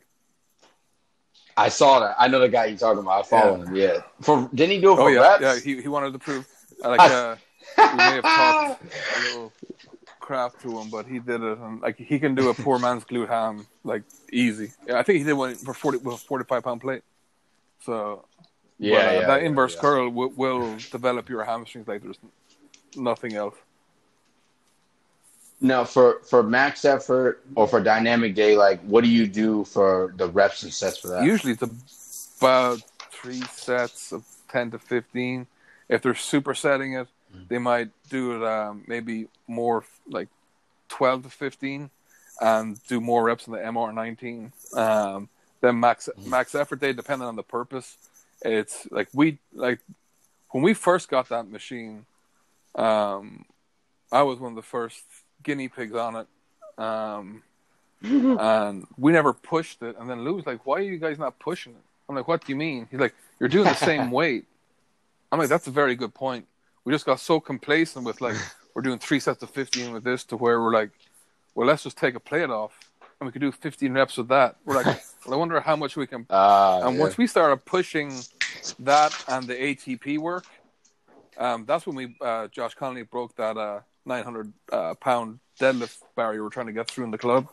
I saw that. I know the guy you're talking about. I follow him. Yeah. For didn't he do it for Oh yeah, reps? yeah. He he wanted to prove uh, like [LAUGHS] uh, we may have taught a little craft to him, but he did it, and like he can do a poor man's glute ham like easy. Yeah, I think he did one for forty with a forty five pound plate. So but, uh, that inverse curl will, will develop your hamstrings like there's nothing else. Now, for for max effort or for dynamic day, like what do you do for the reps and sets for that? Usually, it's about three sets of ten to fifteen. If they're supersetting it. They might do it um, maybe more like twelve to fifteen, and do more reps in the MR nineteen. Um, then max Mm. max effort day, depending on the purpose. It's like we like when we first got that machine. Um, I was one of the first guinea pigs on it. Um, [LAUGHS] and we never pushed it. And then Lou was like, "Why are you guys not pushing it?" I'm like, "What do you mean?" He's like, "You're doing the same [LAUGHS] weight." I'm like, "That's a very good point." We just got so complacent with like [LAUGHS] we're doing three sets of 15 with this to where we're like, "Well, let's just take a plate off and we could do 15 reps with that." We're like, [LAUGHS] "Well, I wonder how much we can." Uh, And yeah. once we started pushing that and the ATP work, um, that's when we uh, Josh Connolly broke that uh, 900 uh, pound deadlift barrier we're trying to get through in the club.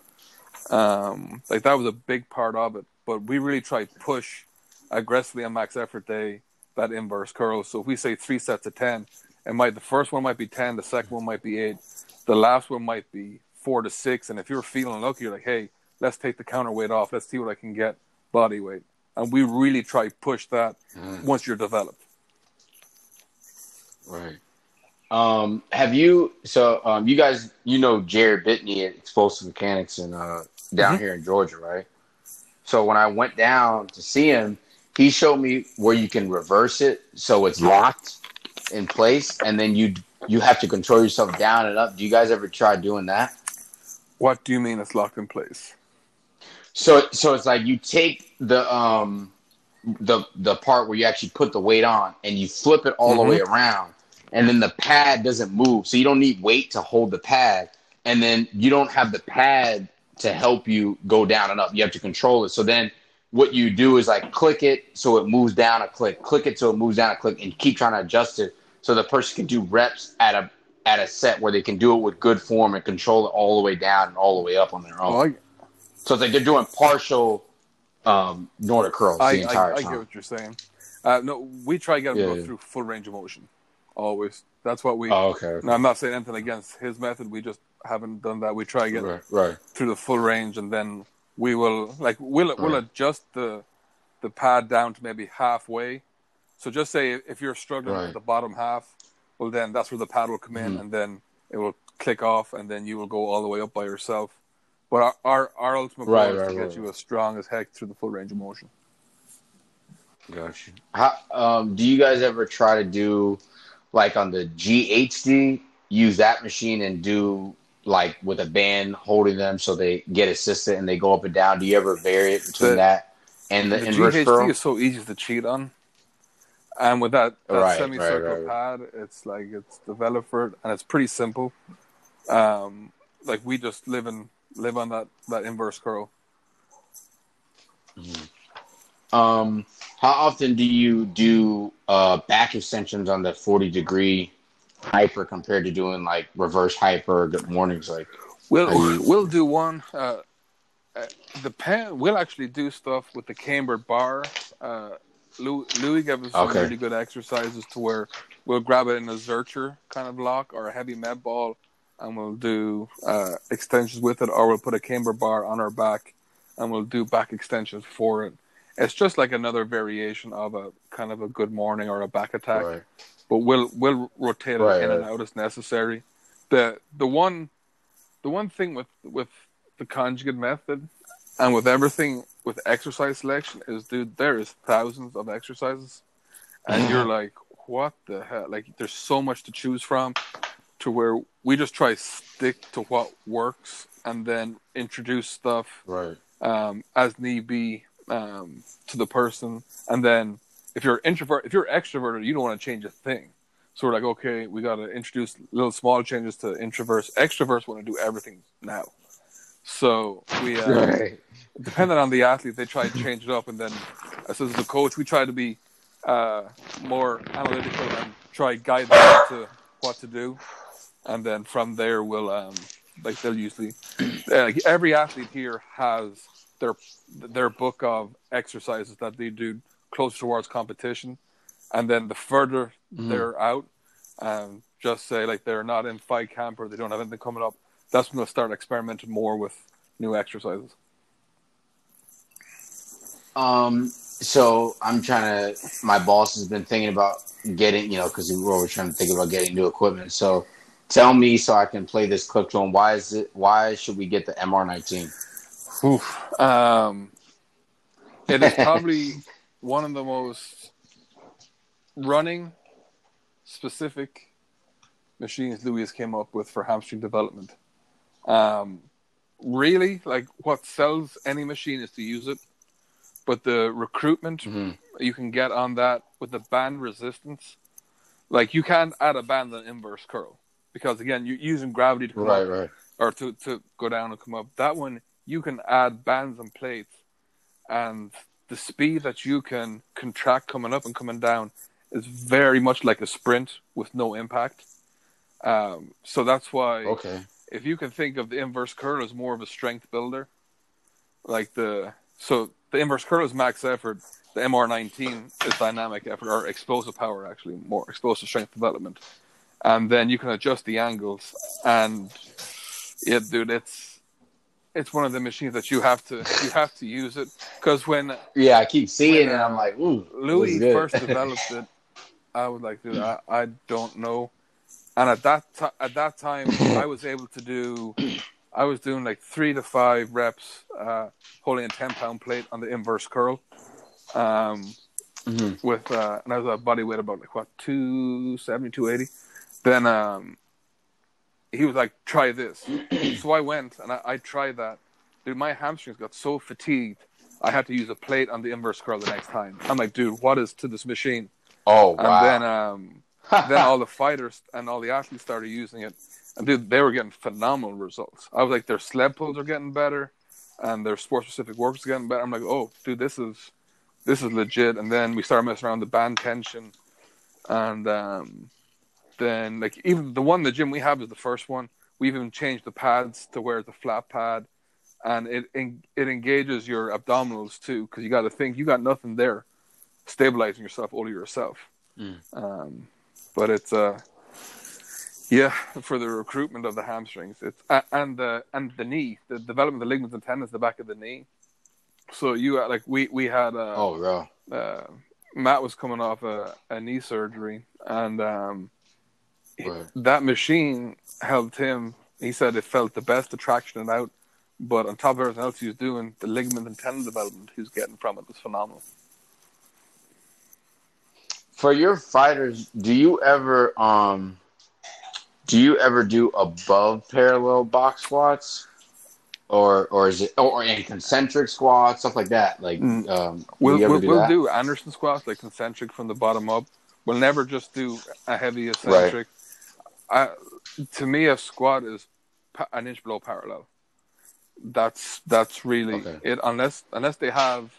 Um, like that was a big part of it, but we really tried to push aggressively on max effort day that inverse curl. So if we say three sets of 10, it might the first one might be 10, the second one might be eight, the last one might be four to six. And if you're feeling lucky, you're like, hey, let's take the counterweight off. Let's see what I can get body weight. And we really try to push that Mm. once you're developed. Right. Um, have you so um you guys you know Jared Bitney at Explosive Mechanics and uh down Mhm. here in Georgia, right? So when I went down to see him, he showed me where you can reverse it so it's locked in place and then you you have to control yourself down and up. Do you guys ever try doing that? What do you mean it's locked in place? So so it's like you take the um the the part where you actually put the weight on and you flip it all Mhm. the way around and then the pad doesn't move. So you don't need weight to hold the pad and then you don't have the pad to help you go down and up. You have to control it. So then what you do is like click it so it moves down a click, click it so it moves down a click and keep trying to adjust it so the person can do reps at a at a set where they can do it with good form and control it all the way down and all the way up on their own. I, So it's like they're doing partial um, Nordic curls I, the entire I, I time. get what you're saying. Uh, no, we try to get them Yeah, go yeah. through full range of motion. Always. That's what we. oh, okay. No, I'm not saying anything against his method. We just haven't done that. We try to get Right, right. through the full range, and then we will like we'll we'll adjust the the pad down to maybe halfway. So just say if you're struggling Right. with the bottom half, well then that's where the pad will come in, Mhm. and then it will click off, and then you will go all the way up by yourself. But our our, our ultimate goal Right, is right, to get you as strong as heck through the full range of motion. Gotcha. How, um, do you guys ever try to do like on the GHD, use that machine and do like with a band holding them so they get assisted and they go up and down? Do you ever vary it between The- that and the, the inverse GHD curl? is so easy to cheat on. And with that, that Right, semicircle right, pad, it's like it's developed for it, and it's pretty simple. Um, like we just live and live on that that inverse curl. Um, how often do you do uh, back extensions on the 40 degree hyper compared to doing like reverse hyper? Good mornings, like We'll you- we'll do one. Uh, uh, the pen we'll actually do stuff with the camber bar. Uh, Louie, Louie gave us some Okay. really good exercises to where we'll grab it in a Zercher kind of lock or a heavy med ball, and we'll do uh, extensions with it, or we'll put a camber bar on our back, and we'll do back extensions for it. It's just like another variation of a kind of a good morning or a back attack right, but we'll we'll rotate it Right, in and out as necessary. The the one the one thing with with the conjugate method and with everything with exercise selection is dude there is thousands of exercises and you're like what the hell like there's so much to choose from to where we just try to stick to what works and then introduce stuff right, um, as need be um, to the person. And then if you're introvert, if you're extroverted, you don't want to change a thing. So we're like, okay, we got to introduce little small changes to introverts. Extroverts want to do everything now. So we, uh, right. depending on the athlete, they try to change it up. And then as as the coach, we try to be uh, more analytical and try to guide them to what to do. And then from there, we'll um, like they'll usually like every athlete here has their their book of exercises that they do closer towards competition, and then the further Mhm. they're out, um, just say like they're not in fight camp or they don't have anything coming up. That's when they'll start experimenting more with new exercises. Um, so I'm trying to. My boss has been thinking about getting, you know, because we were trying to think about getting new equipment. So tell me, so I can play this clip to him. Why is it? Why should we get the MR19? Oof. Um, it is probably [LAUGHS] one of the most running specific machines Louie came up with for hamstring development. Um, really, like what sells any machine is to use it, but the recruitment Mhm. you can get on that with the band resistance, like you can't add a band on inverse curl because again you're using gravity to Right, up right. or to, to go down and come up. That one you can add bands and plates, and the speed that you can contract coming up and coming down is very much like a sprint with no impact. Um, so that's why Okay. if you can think of the inverse curl as more of a strength builder, like the so the inverse curl is max effort, the MR19 is dynamic effort or explosive power actually, more explosive strength development, and then you can adjust the angles and yeah, dude, it's it's one of the machines that you have to you have to use it because when Yeah, I keep seeing When, it. I'm like, ooh. Louie first developed it, I was like, dude, I, I don't know. And at that ti at that time, I was able to do, I was doing like three to five reps, uh, holding a ten pound plate on the inverse curl, um, Mhm. with uh, and I was a body weight about like what 270, 280. Then um, he was like, try this. so I went and I, I tried that. Dude, my hamstrings got so fatigued. I had to use a plate on the inverse curl the next time. I'm like, dude, what is to this machine? Oh And wow. then um, [LAUGHS] then all the fighters and all the athletes started using it, and dude, they were getting phenomenal results. I was like, their sled pulls are getting better, and their sport specific works getting better. I'm like, oh, dude, this is this is legit. And then we started messing around with the band tension, and um, then like even the one the gym we have is the first one. We've even changed the pads to where it's a flat pad, and it it engages your abdominals too because you got to think you got nothing there stabilizing yourself all yourself. Mm. Um, but it's uh yeah for the recruitment of the hamstrings it's uh, and the and the knee the development of the ligaments and tendons the back of the knee so you uh, like we we had uh, oh, yeah. uh matt was coming off a, a knee surgery and um Right. that machine helped him he said it felt the best to traction it out but on top of everything else he was doing the ligament and tendon development he was getting from it was phenomenal For your fighters, do you ever um do you ever do above parallel box squats? Or or is it or any concentric squats, stuff like that? Like Mm. um We'll we'll, do we'll do Anderson squats like concentric from the bottom up. We'll never just do a heavy eccentric. I, to me, a squat is an inch below parallel. That's that's really Okay. it. Unless unless they have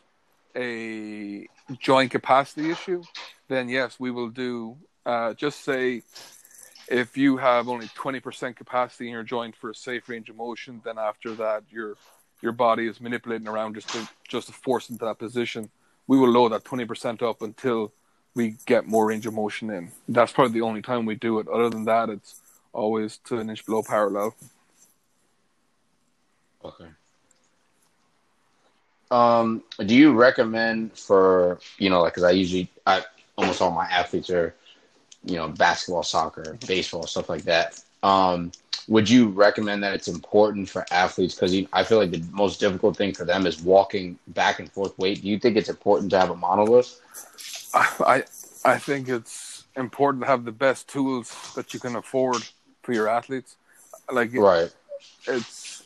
a joint capacity issue, then yes, we will do. Uh, just say if you have only twenty percent capacity in your joint for a safe range of motion, then after that your your body is manipulating around just to just to force into that position. We will load that twenty percent up until we get more range of motion in. That's probably the only time we do it. Other than that, it's always to an inch below parallel. Okay. Um, do you recommend for you know like because I usually I almost all my athletes are you know basketball, soccer, baseball, stuff like that. Um, would you recommend that it's important for athletes because I feel like the most difficult thing for them is walking back and forth weight. Do you think it's important to have a monolift? I I think it's important to have the best tools that you can afford for your athletes. Like it- Right. it's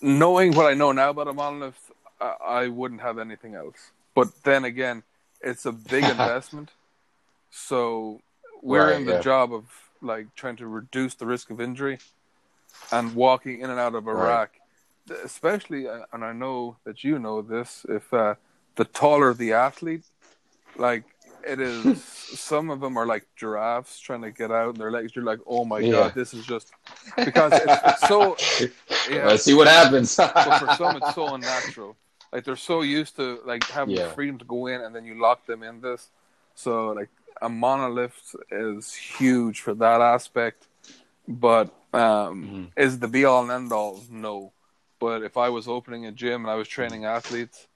knowing what I know now about a monolift, I, I wouldn't have anything else. But then again, it's a big [LAUGHS] investment, so we're Right, in the yeah. job of like trying to reduce the risk of injury and walking in and out of a rack, Right. especially. And I know that you know this. If uh, the taller the athlete, like it is, [LAUGHS] some of them are like giraffes trying to get out, and their legs. You're like, oh my Yeah. god, this is just because it's, it's so. [LAUGHS] Yeah, Let's see what happens. [LAUGHS] but for some it's so unnatural. like they're so used to like having Yeah. the freedom to go in and then you lock them in this. So like a monolift is huge for that aspect, but um, Mhm. is the be all and end all? No. But if I was opening a gym and I was training athletes,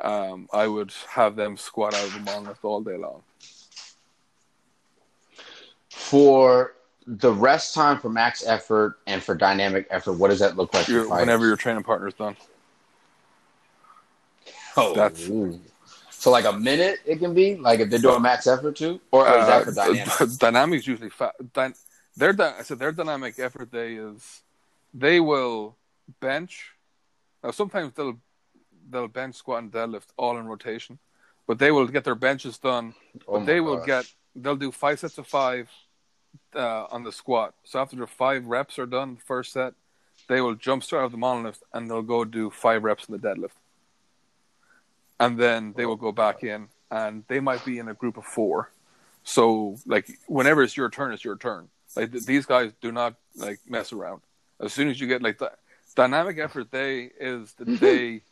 um, I would have them squat out of the monolift all day long. For the rest time for max effort and for dynamic effort, what does that look like? for Your, whenever your training partner's done. Oh, That's- ooh. so like a minute it can be like if they're doing max effort too, or, or is that for [LAUGHS] Uh, dynamic? dynamics usually fa- dy- their said their dynamic effort day is they will bench. Now sometimes they'll they'll bench, squat, and deadlift all in rotation, but they will get their benches done. Oh But they will gosh. get they'll do five sets of five uh, on the squat. So after the five reps are done, first set, they will jump start out of the monolift and they'll go do five reps in the deadlift, and then they will go back in and they might be in a group of four. So like whenever it's your turn, it's your turn. Like th- these guys do not like mess around. As soon as you get like the dynamic effort day is [LAUGHS] the day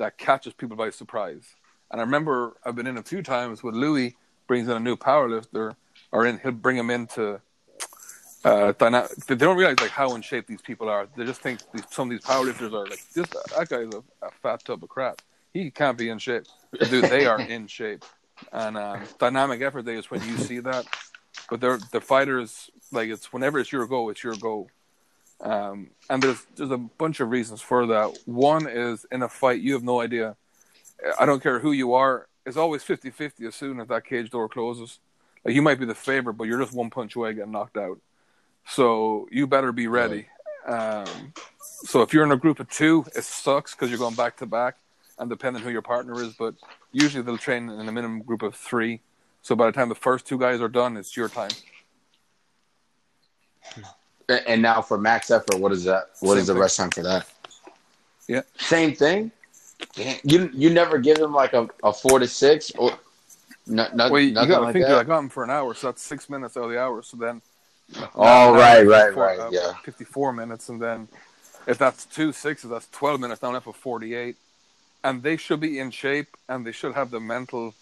that catches people by surprise. And I remember I've been in a few times with Louie brings in a new powerlifter, or in he'll bring him into uh, dynamic. They don't realize like how in shape these people are. They just think these, some of these powerlifters are like this. That guy's a, a fat tub of crap. He can't be in shape. Dude, they are in shape. And um, dynamic effort day is when you see that. But they're the fighters like it's whenever it's your goal, it's your go. Um, and there's there's a bunch of reasons for that. One is in a fight, you have no idea. I don't care who you are. It's always 50-50 as soon as that cage door closes. Like you might be the favorite, but you're just one punch away getting knocked out. So you better be ready. Um, so if you're in a group of two, it sucks because you're going back to back, and depending who your partner is. But usually they'll train in a minimum group of three. So by the time the first two guys are done, it's your time. And now for max effort, what is that? What is Same the thing. rest time for that? Yeah. Same thing. You you never give them like a, a four to six or no, no, Well, you, nothing got to like think that. I got them for an hour, so that's six minutes out of the hour. So then, Oh, right, right, 54 right, uh, yeah. fifty-four minutes, and then if that's two sixes, that's twelve minutes. Left for forty-eight, and they should be in shape, and they should have the mental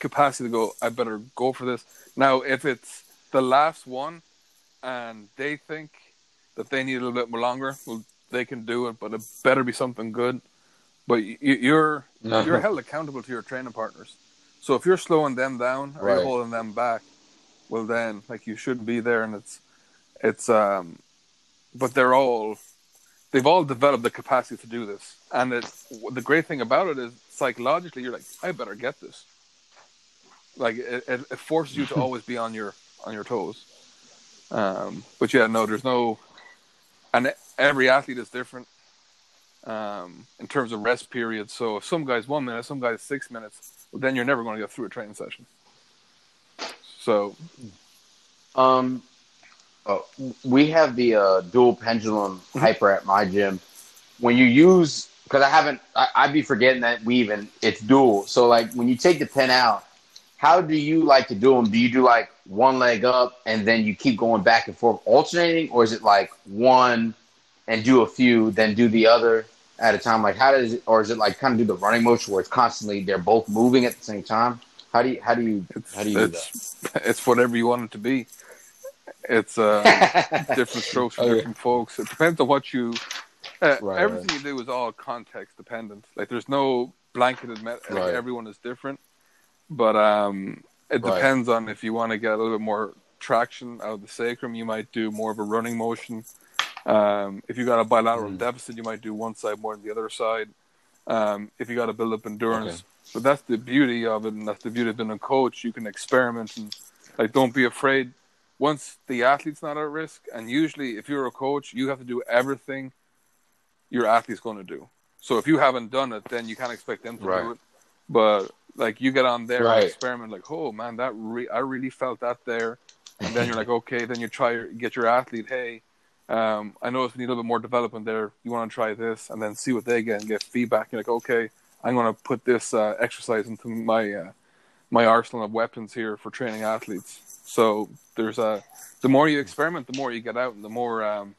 capacity to go. I better go for this now. If it's the last one, and they think that they need a little bit more longer, well, they can do it, but it better be something good. But you, you're No. you're held accountable to your training partners. So if you're slowing them down or Right. you're holding them back, well then like you shouldn't be there and it's it's um but they're all they've all developed the capacity to do this. And it's the great thing about it is psychologically you're like, I better get this. Like it, it, it forces you to [LAUGHS] always be on your on your toes. Um but yeah, no, there's no and every athlete is different um, in terms of rest periods. So if some guys one minute, some guys six minutes, well, then you're never going to get through a training session. So Um, oh, we have the uh, dual pendulum Mm-hmm. hyper at my gym. When you use, because I haven't, I, I'd be forgetting that we even it's dual. So like when you take the pen out, how do you like to do them? Do you do like one leg up and then you keep going back and forth alternating, or is it like one and do a few, then do the other at a time? Like how does it, or is it like kind of do the running motion where it's constantly they're both moving at the same time? How do you how do you it's how do you do it's it's whatever you want it to be. It's uh, [LAUGHS] different strokes for Okay. different folks. It depends on what you. Uh, Right, everything you do is all context dependent. Like there's no blanketed. Met- like, Right. Everyone is different, but um, it Right. depends on if you want to get a little bit more traction out of the sacrum. You might do more of a running motion. Um, if you got a bilateral Mm. deficit, you might do one side more than the other side. Um, if you got to build up endurance, but that's the beauty of it, and that's the beauty of being a coach. You can experiment and like don't be afraid. Once the athlete's not at risk, and usually if you're a coach, you have to do everything your athlete's going to do. So if you haven't done it, then you can't expect them to Right. do it. But like you get on there Right. and experiment, like, oh man, that re- I really felt that there, and then you're like, okay, then you try get your athlete, hey, um, I noticed we need a little bit more development there. You want to try this, and then see what they get and get feedback. You're like, okay, I'm going to put this uh, exercise into my uh, my arsenal of weapons here for training athletes. So there's a the more you experiment, the more you get out, and the more um,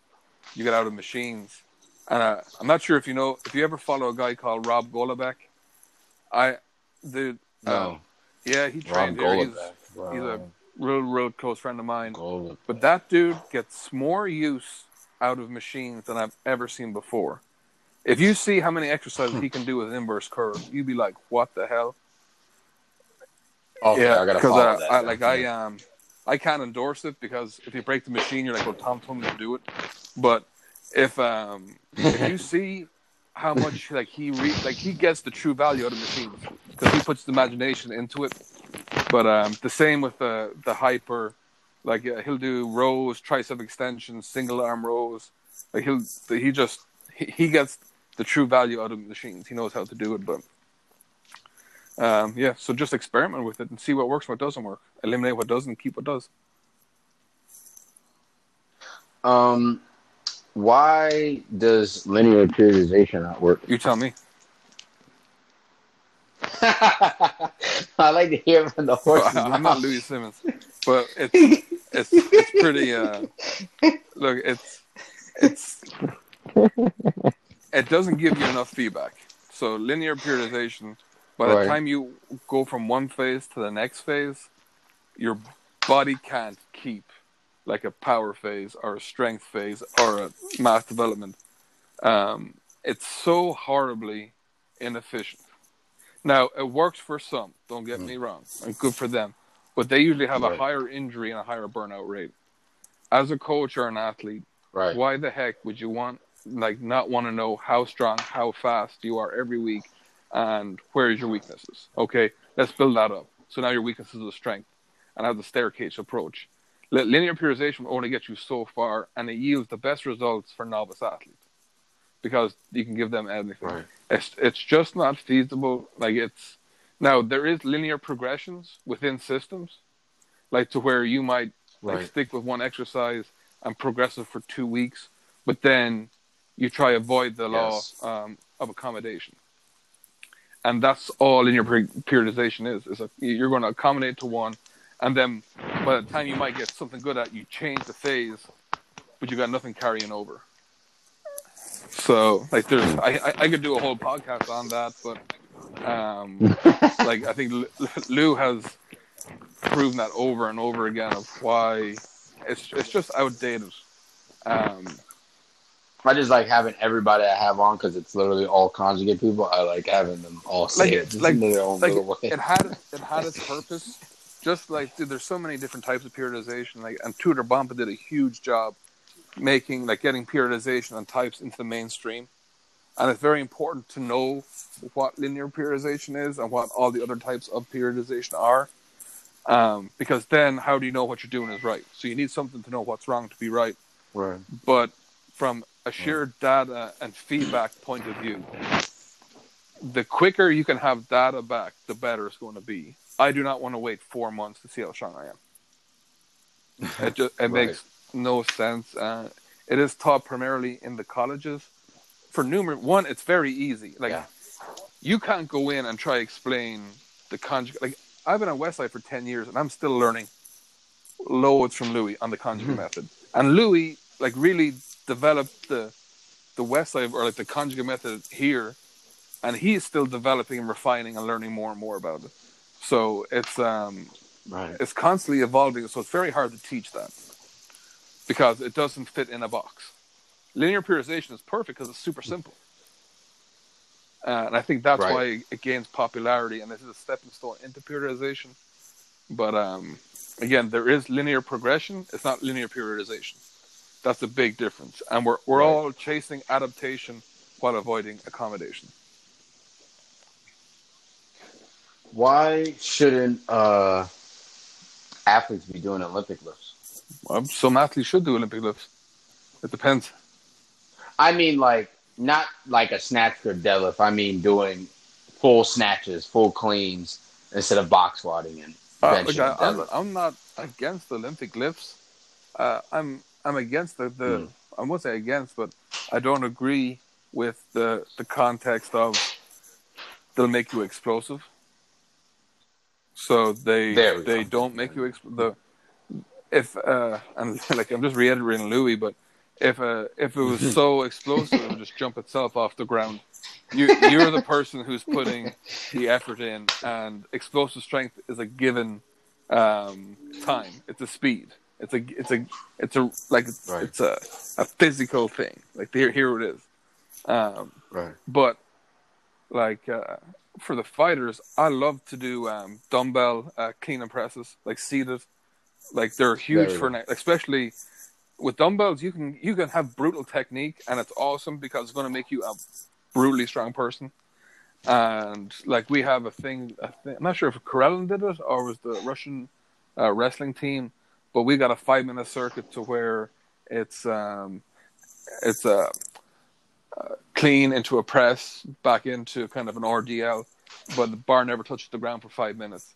you get out of machines. And uh, I'm not sure if you know if you ever follow a guy called Rob Golobec. I the No, yeah he Rob trained here. He's, Goloback. he's a Rob real real close friend of mine. Goloback. But that dude gets more use out of machines than I've ever seen before. If you see how many exercises he [LAUGHS] can do with inverse curl, you'd be like, "What the hell?" Okay, I gotta follow uh, that. I, like I um, I can't endorse it because if you break the machine, you're like, "Well, Tom told me to do it." But if um, if you [LAUGHS] see how much like he re- like he gets the true value out of the machine because he puts the imagination into it. But um, the same with the the hyper, like uh, he'll do rows, tricep extensions, single arm rows. Like he'll he just he, he gets the true value out of machines. He knows how to do it, but um, yeah. So just experiment with it and see what works, what doesn't work. Eliminate what doesn't, keep what does. Um, why does linear periodization not work? You tell me. [LAUGHS] I like to hear from the horse's I'm not. Louie Simmons, but it's it's it's pretty. Uh, look, it's it's it doesn't give you enough feedback. So linear periodization, by the Right. time you go from one phase to the next phase, your body can't keep like a power phase or a strength phase or a mass development. Um, it's so horribly inefficient. Now it works for some. Don't get hmm. me wrong, and good for them, but they usually have a higher injury and a higher burnout rate. As a coach or an athlete, Right. why the heck would you want like not want to know how strong, how fast you are every week, and where is your weaknesses? Okay, let's build that up. So now your weaknesses are strength, and have the staircase approach. Linear periodization will only get you so far, and it yields the best results for novice athletes because you can give them anything. Right. It's it's just not feasible. Like it's now there is linear progressions within systems, like to where you might like Right. stick with one exercise and progress it for two weeks, but then you try avoid the law Yes. um, of accommodation, and that's all linear per- periodization is. Is you're going to accommodate to one, and then by the time you might get something good at, you change the phase, but you got nothing carrying over. So like there's I, I I could do a whole podcast on that, but um [LAUGHS] like I think L- Lou has proven that over and over again of why it's it's just outdated. Um I just like having everybody I have on because it's literally all conjugate people. I like having them all say Like- it just like- in their own like little way. it had it had its [LAUGHS] purpose. Just like dude, there's so many different types of periodization. Like and Tudor Bompa did a huge job making like getting periodization and types into the mainstream. And it's very important to know what linear periodization is and what all the other types of periodization are. Um, because then how do you know what you're doing is right? So you need something to know what's wrong to be right. Right. But from a sheer data and feedback point of view, the quicker you can have data back, the better it's going to be. I do not want to wait four months to see how strong I am. It just it [LAUGHS] Right. makes no sense. Uh, it is taught primarily in the colleges. For numerous one, it's very easy. Like Yeah. you can't go in and try explain the conjugate. Like I've been on Westside for ten years and I'm still learning loads from Louie on the conjugate method. And Louie like really developed the the Westside or like the conjugate method here, and he's still developing and refining and learning more and more about it. So it's um Right. it's constantly evolving, so it's very hard to teach that because it doesn't fit in a box. Linear periodization is perfect because it's super simple. Uh, and I think that's Right. why it gains popularity, and this is a stepping stone into periodization. But um, again, there is linear progression; it's not linear periodization. That's a big difference, and we're we're Right. all chasing adaptation while avoiding accommodation. Why shouldn't uh, athletes be doing Olympic lifts? Some athletes should do Olympic lifts. It depends. I mean, like not like a snatch or deadlift. I mean, doing full snatches, full cleans instead of box squatting and Uh, look, and I, I'm. I'm not against Olympic lifts. Uh, I'm I'm against the, the Hmm. I won't say against, but I don't agree with the the context of they'll make you explosive. So they they don't make you exp- the if uh and [LAUGHS] like I'm just reiterating Louie, but if a if it was so [LAUGHS] explosive, it would just jump itself off the ground. You you're the person who's putting the effort in, and explosive strength is a given um, time. It's a speed. It's a it's a it's a like it's, Right. it's a a physical thing. Like here here it is. Um, Right. but like uh, for the fighters, I love to do um, dumbbell uh, clean and presses, like seated. Like they're huge Very for nice. especially with dumbbells. You can you can have brutal technique, and it's awesome because it's going to make you a brutally strong person. And like we have a thing, I think, I'm not sure if Karelin did it or was the Russian uh, wrestling team, but we got a five minute circuit to where it's um, it's a clean into a press, back into kind of an RDL, but the bar never touches the ground for five minutes.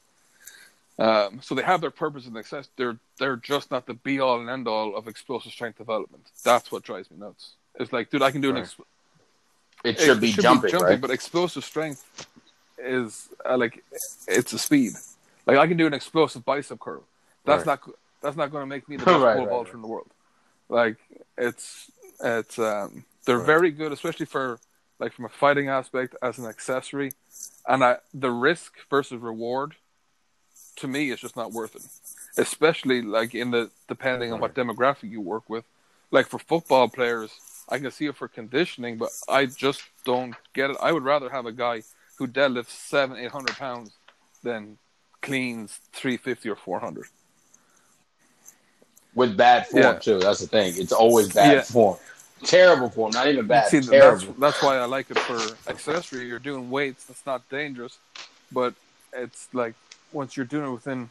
Um, so they have their purpose and success. They're they're just not the be all and end all of explosive strength development. That's what drives me nuts. It's like, dude, I can do an Right. ex- It should, it be, jumping, right? but explosive strength is uh, like it's a speed. Like I can do an explosive bicep curl. That's Right. not that's not going to make me the [LAUGHS] best Right, pole vaulter in the world. Like it's it's um, they're very good, especially for like from a fighting aspect as an accessory, and I, the risk versus reward to me it's just not worth it. Especially like in the depending on what demographic you work with. Like for football players, I can see it for conditioning, but I just don't get it. I would rather have a guy who deadlifts seven, eight hundred pounds than cleans three fifty or four hundred. With bad form Yeah. too. That's the thing. It's always bad Yeah. form. Terrible form. Not even bad. See, terrible. that's that's why I like it for accessory. You're doing weights, that's not dangerous, but it's like once you're doing it within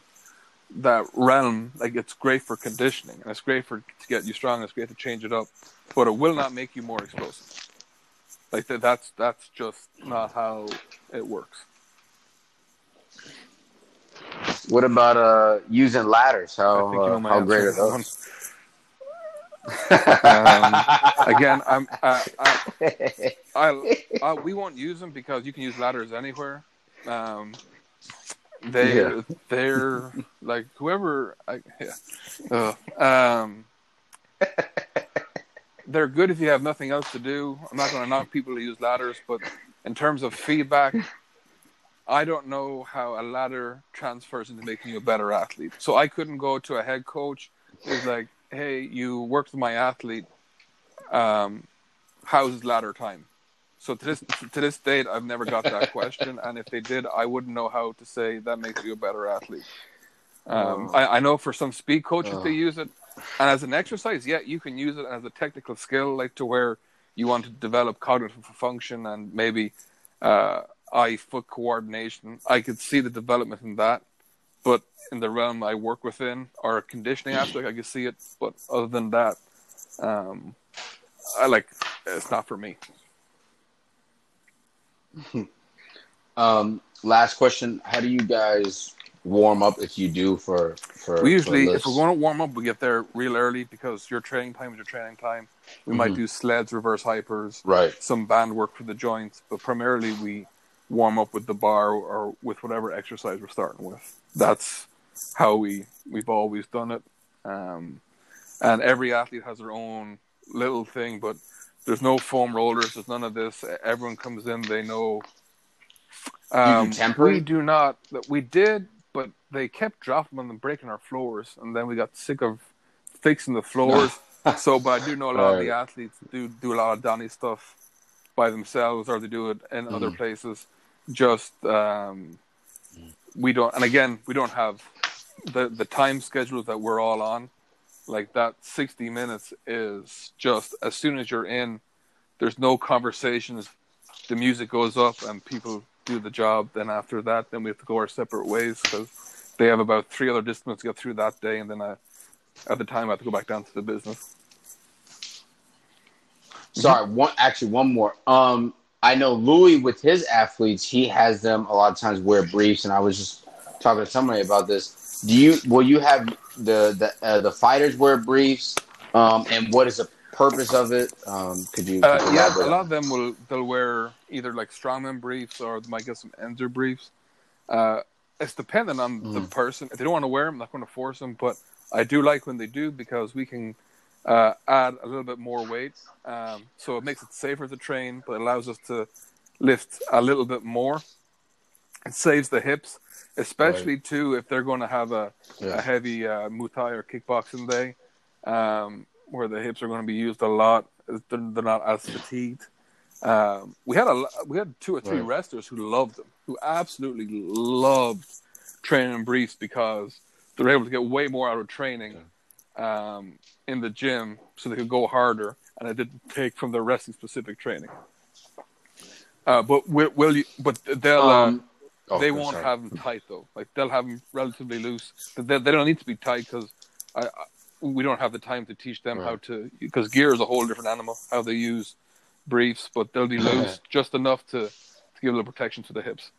that realm, like it's great for conditioning and it's great for to get you strong. It's great to change it up, but it will not make you more explosive. Like that, that's that's just not how it works. What about uh using ladders? How I think you know uh, my how great are on that one. those? Um, Again, I'm I, I, [LAUGHS] I, I we won't use them because you can use ladders anywhere. Um, they Yeah. they're like whoever. I, yeah. Um, they're good if you have nothing else to do. I'm not going to knock people who use ladders, but in terms of feedback, I don't know how a ladder transfers into making you a better athlete. So I couldn't go to a head coach who's like, "Hey, you worked with my athlete. Um, how's ladder time?" So to this to this date, I've never got that question, and if they did, I wouldn't know how to say that makes you a better athlete. Um, Oh. I, I know for some speed coaches Oh. they use it, and as an exercise, yeah, you can use it as a technical skill, like to where you want to develop cognitive function and maybe uh, eye foot coordination. I could see the development in that, but in the realm I work within or a conditioning [CLEARS THROAT] aspect, I could see it. But other than that, um, I like it's not for me. [LAUGHS] Um, last question: How do you guys warm up if you do for for? We usually, for if we're going to warm up, we get there real early because your training time is your training time. We might Mhm. do sleds, reverse hypers, right, some band work for the joints, but primarily we warm up with the bar or with whatever exercise we're starting with. That's how we we've always done it. Um, and every athlete has their own little thing, but there's no foam rollers. There's none of this. Everyone comes in, they know. Um, temporary? we do not. We did, but they kept dropping them and breaking our floors, and then we got sick of fixing the floors. [LAUGHS] so, but I do know a lot of the athletes do do a lot of Donny stuff by themselves, or they do it in other Mhm. places. Just um, we don't, and again, we don't have the the time schedules that we're all on. Like that, sixty minutes is just as soon as you're in. There's no conversations. The music goes up and people do the job. Then after that, then we have to go our separate ways because they have about three other disciplines to get through that day, and then I, at the time I have to go back down to the business. Sorry, one actually one more. Um, I know Louie with his athletes, he has them a lot of times wear briefs, and I was just talking to somebody about this. Do you will you have the the uh, the fighters wear briefs? Um, and what is the purpose of it? Um, could you? Uh, could you yeah, a lot of them will they'll wear either like strongman briefs or they might get some Inzer briefs. Uh, it's dependent on the Mhm. person. If they don't want to wear them, I'm not going to force them. But I do like when they do because we can uh, add a little bit more weight. Um, so it makes it safer to train, but it allows us to lift a little bit more. It saves the hips, especially right. too if they're going to have a, yeah. a heavy uh, Muay Thai or kickboxing day, um, where the hips are going to be used a lot. They're, they're not as fatigued. Um, we had a we had two or three right. wrestlers who loved them, who absolutely loved training in briefs because they're able to get way more out of training um, in the gym, so they could go harder, and it didn't take from their wrestling specific training. Uh, but will, will, you? But they'll. Uh, um, oh, they won't sorry. have them tight though. Like they'll have them relatively loose. They, they don't need to be tight because we don't have the time to teach them right. how to. Because gear is a whole different animal. How they use briefs, but they'll be [LAUGHS] loose just enough to, to give a little protection to the hips.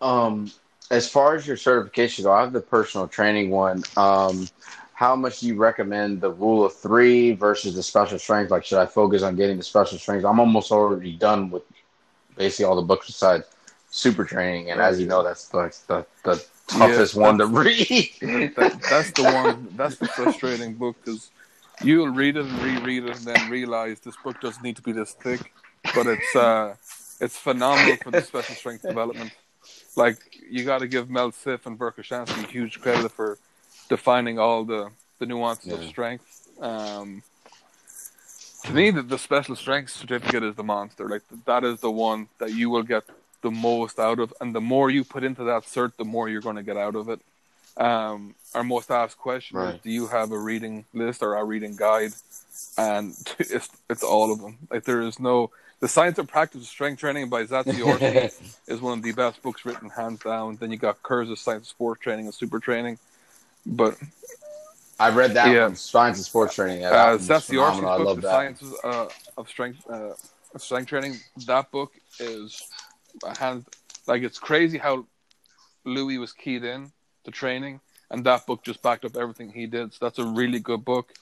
Um, as far as your certification go, I have the personal training one. Um, how much do you recommend the rule of three versus the special strength? Like, should I focus on getting the special strength? I'm almost already done with basically all the books besides super training, and as you know, that's the the, the toughest yeah, one to read. [LAUGHS] that, that's the one. That's the frustrating book because you'll read it and reread it and then realize this book doesn't need to be this thick, but it's uh, it's phenomenal for the special strength development. Like you got to give Mel Siff and Verkhoshansky huge credit for defining all the the nuances yeah. of strength. Um, to me, the, the special strength certificate is the monster. Like that is the one that you will get the most out of, and the more you put into that cert, the more you're going to get out of it. Um, our most asked question right. is, "Do you have a reading list or a reading guide?" And [LAUGHS] it's it's all of them. Like there is no the Science and Practice of Strength Training by Zatsiorsky [LAUGHS] is one of the best books written, hands down. Then you got Kurz's Science of Sports Training and Super Training. But I've read that yeah. one, Science of Sports Training. Yeah, uh, Zatsiorsky's book, The Science uh, of Strength uh, of Strength Training. That book is hand like it's crazy how Louie was keyed in to training, and that book just backed up everything he did. So that's a really good book.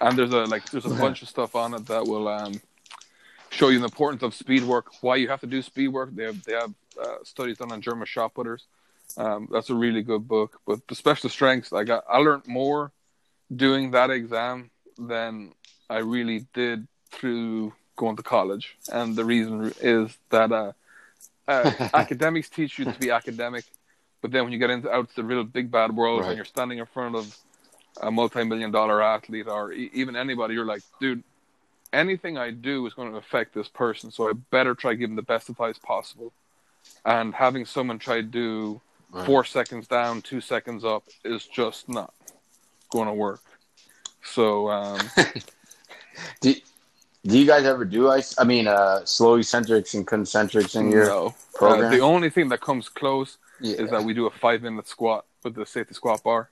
And there's a like there's a bunch of stuff on it that will um show you the importance of speed work, why you have to do speed work. They have they have uh, studies done on German shot putters. Um, that's a really good book. But the special strengths, like I, I learned more doing that exam than I really did through going to college. And the reason is that uh, uh, [LAUGHS] academics teach you to be academic, but then when you get into out to the real big bad world right. and you're standing in front of a multi-million dollar athlete or e- even anybody, you're like, dude, anything I do is going to affect this person, so I better try give them the best advice possible. And having someone try to do right. four seconds down, two seconds up is just not going to work. So, um, [LAUGHS] do, do you guys ever do ice? I mean, uh, slow eccentrics and concentrics in your no. program? Uh, the only thing that comes close yeah. is that we do a five minute squat with the safety squat bar.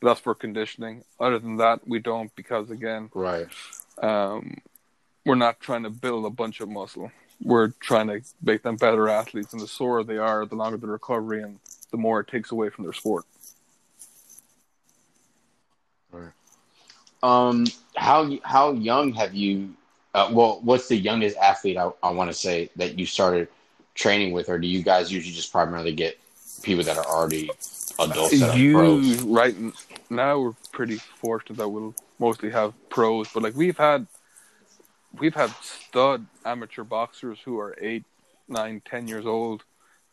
But that's for conditioning. Other than that, we don't because again, right. Um, we're not trying to build a bunch of muscle. We're trying to make them better athletes, and the sore they are, the longer the recovery, and the more it takes away from their sport. Right. Um, how how young have you? Uh, well, what's the youngest athlete I, I want to say that you started training with, or do you guys usually just primarily get people that are already adults? you right now we're pretty fortunate that we'll mostly have pros, but like we've had we've had stud amateur boxers who are eight, nine, ten years old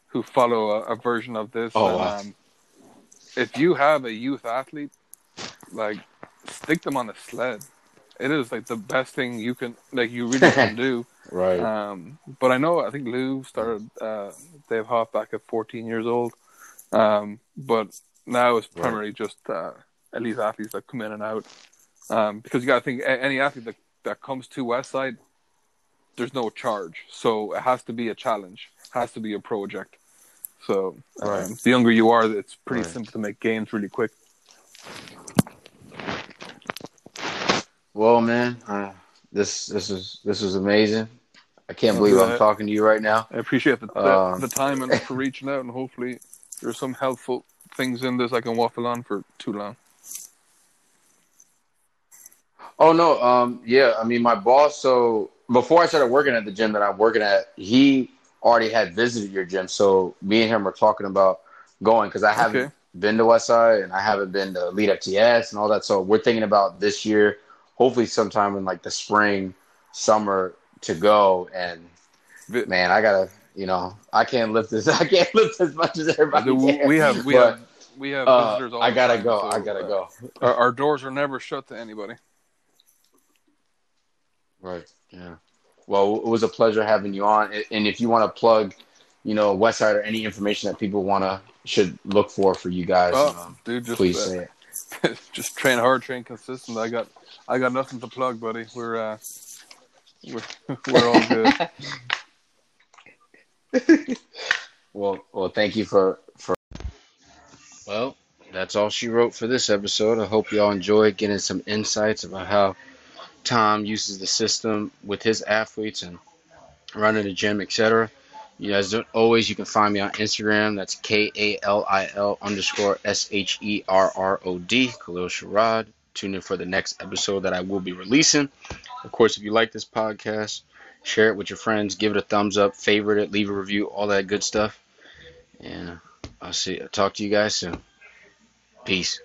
who follow a, a version of this. Oh, and, wow. um, if you have a youth athlete, like stick them on a sled. It is like the best thing you can like you really can [LAUGHS] do. right. Um, but I know I think Lou started uh, Dave Hoff back at 14 years old. Um, but now it's primarily right. just uh, elite athletes that come in and out. Um, because you got to think any athlete that that comes to Westside, there's no charge. So it has to be a challenge, has to be a project. So um, right. the younger you are, it's pretty right. simple to make gains really quick. Well, man, uh, this this is this is amazing. I can't believe I'm talking to you right now. I appreciate the the, um, the time and for [LAUGHS] reaching out, and hopefully there's some helpful things in this I can waffle on for too long. Oh no, um, yeah. I mean, my boss. So before I started working at the gym that I'm working at, he already had visited your gym. So me and him were talking about going because I haven't okay. been to Westside and I haven't been to EliteFTS and all that. So we're thinking about this year, hopefully sometime in like the spring, summer to go. And man, I gotta, you know, I can't lift this. [LAUGHS] I can't lift as much as everybody. Can, we have, we but, have, we have uh, visitors. All I gotta time, go. so, I gotta uh, go. Our, our doors are never shut to anybody. Right. Yeah. Well, it was a pleasure having you on. And if you want to plug, you know, Westside or any information that people want to should look for for you guys, Oh, um, dude, just please say it. [LAUGHS] just train hard, train consistent. I got, I got nothing to plug, buddy. We're, uh, we're, [LAUGHS] we're all good. [LAUGHS] Well, well, thank you for for. Well, that's all she wrote for this episode. I hope y'all enjoyed getting some insights about how Tom uses the system with his athletes and running the gym, etc. You guys, always you can find me on Instagram. That's K A L I L underscore S H E R R O D, Kalil Sherrod. Tune in for the next episode that I will be releasing. Of course, if you like this podcast, share it with your friends, give it a thumbs up, favorite it, leave a review, all that good stuff. And I'll see. I'll talk to you guys soon. Peace.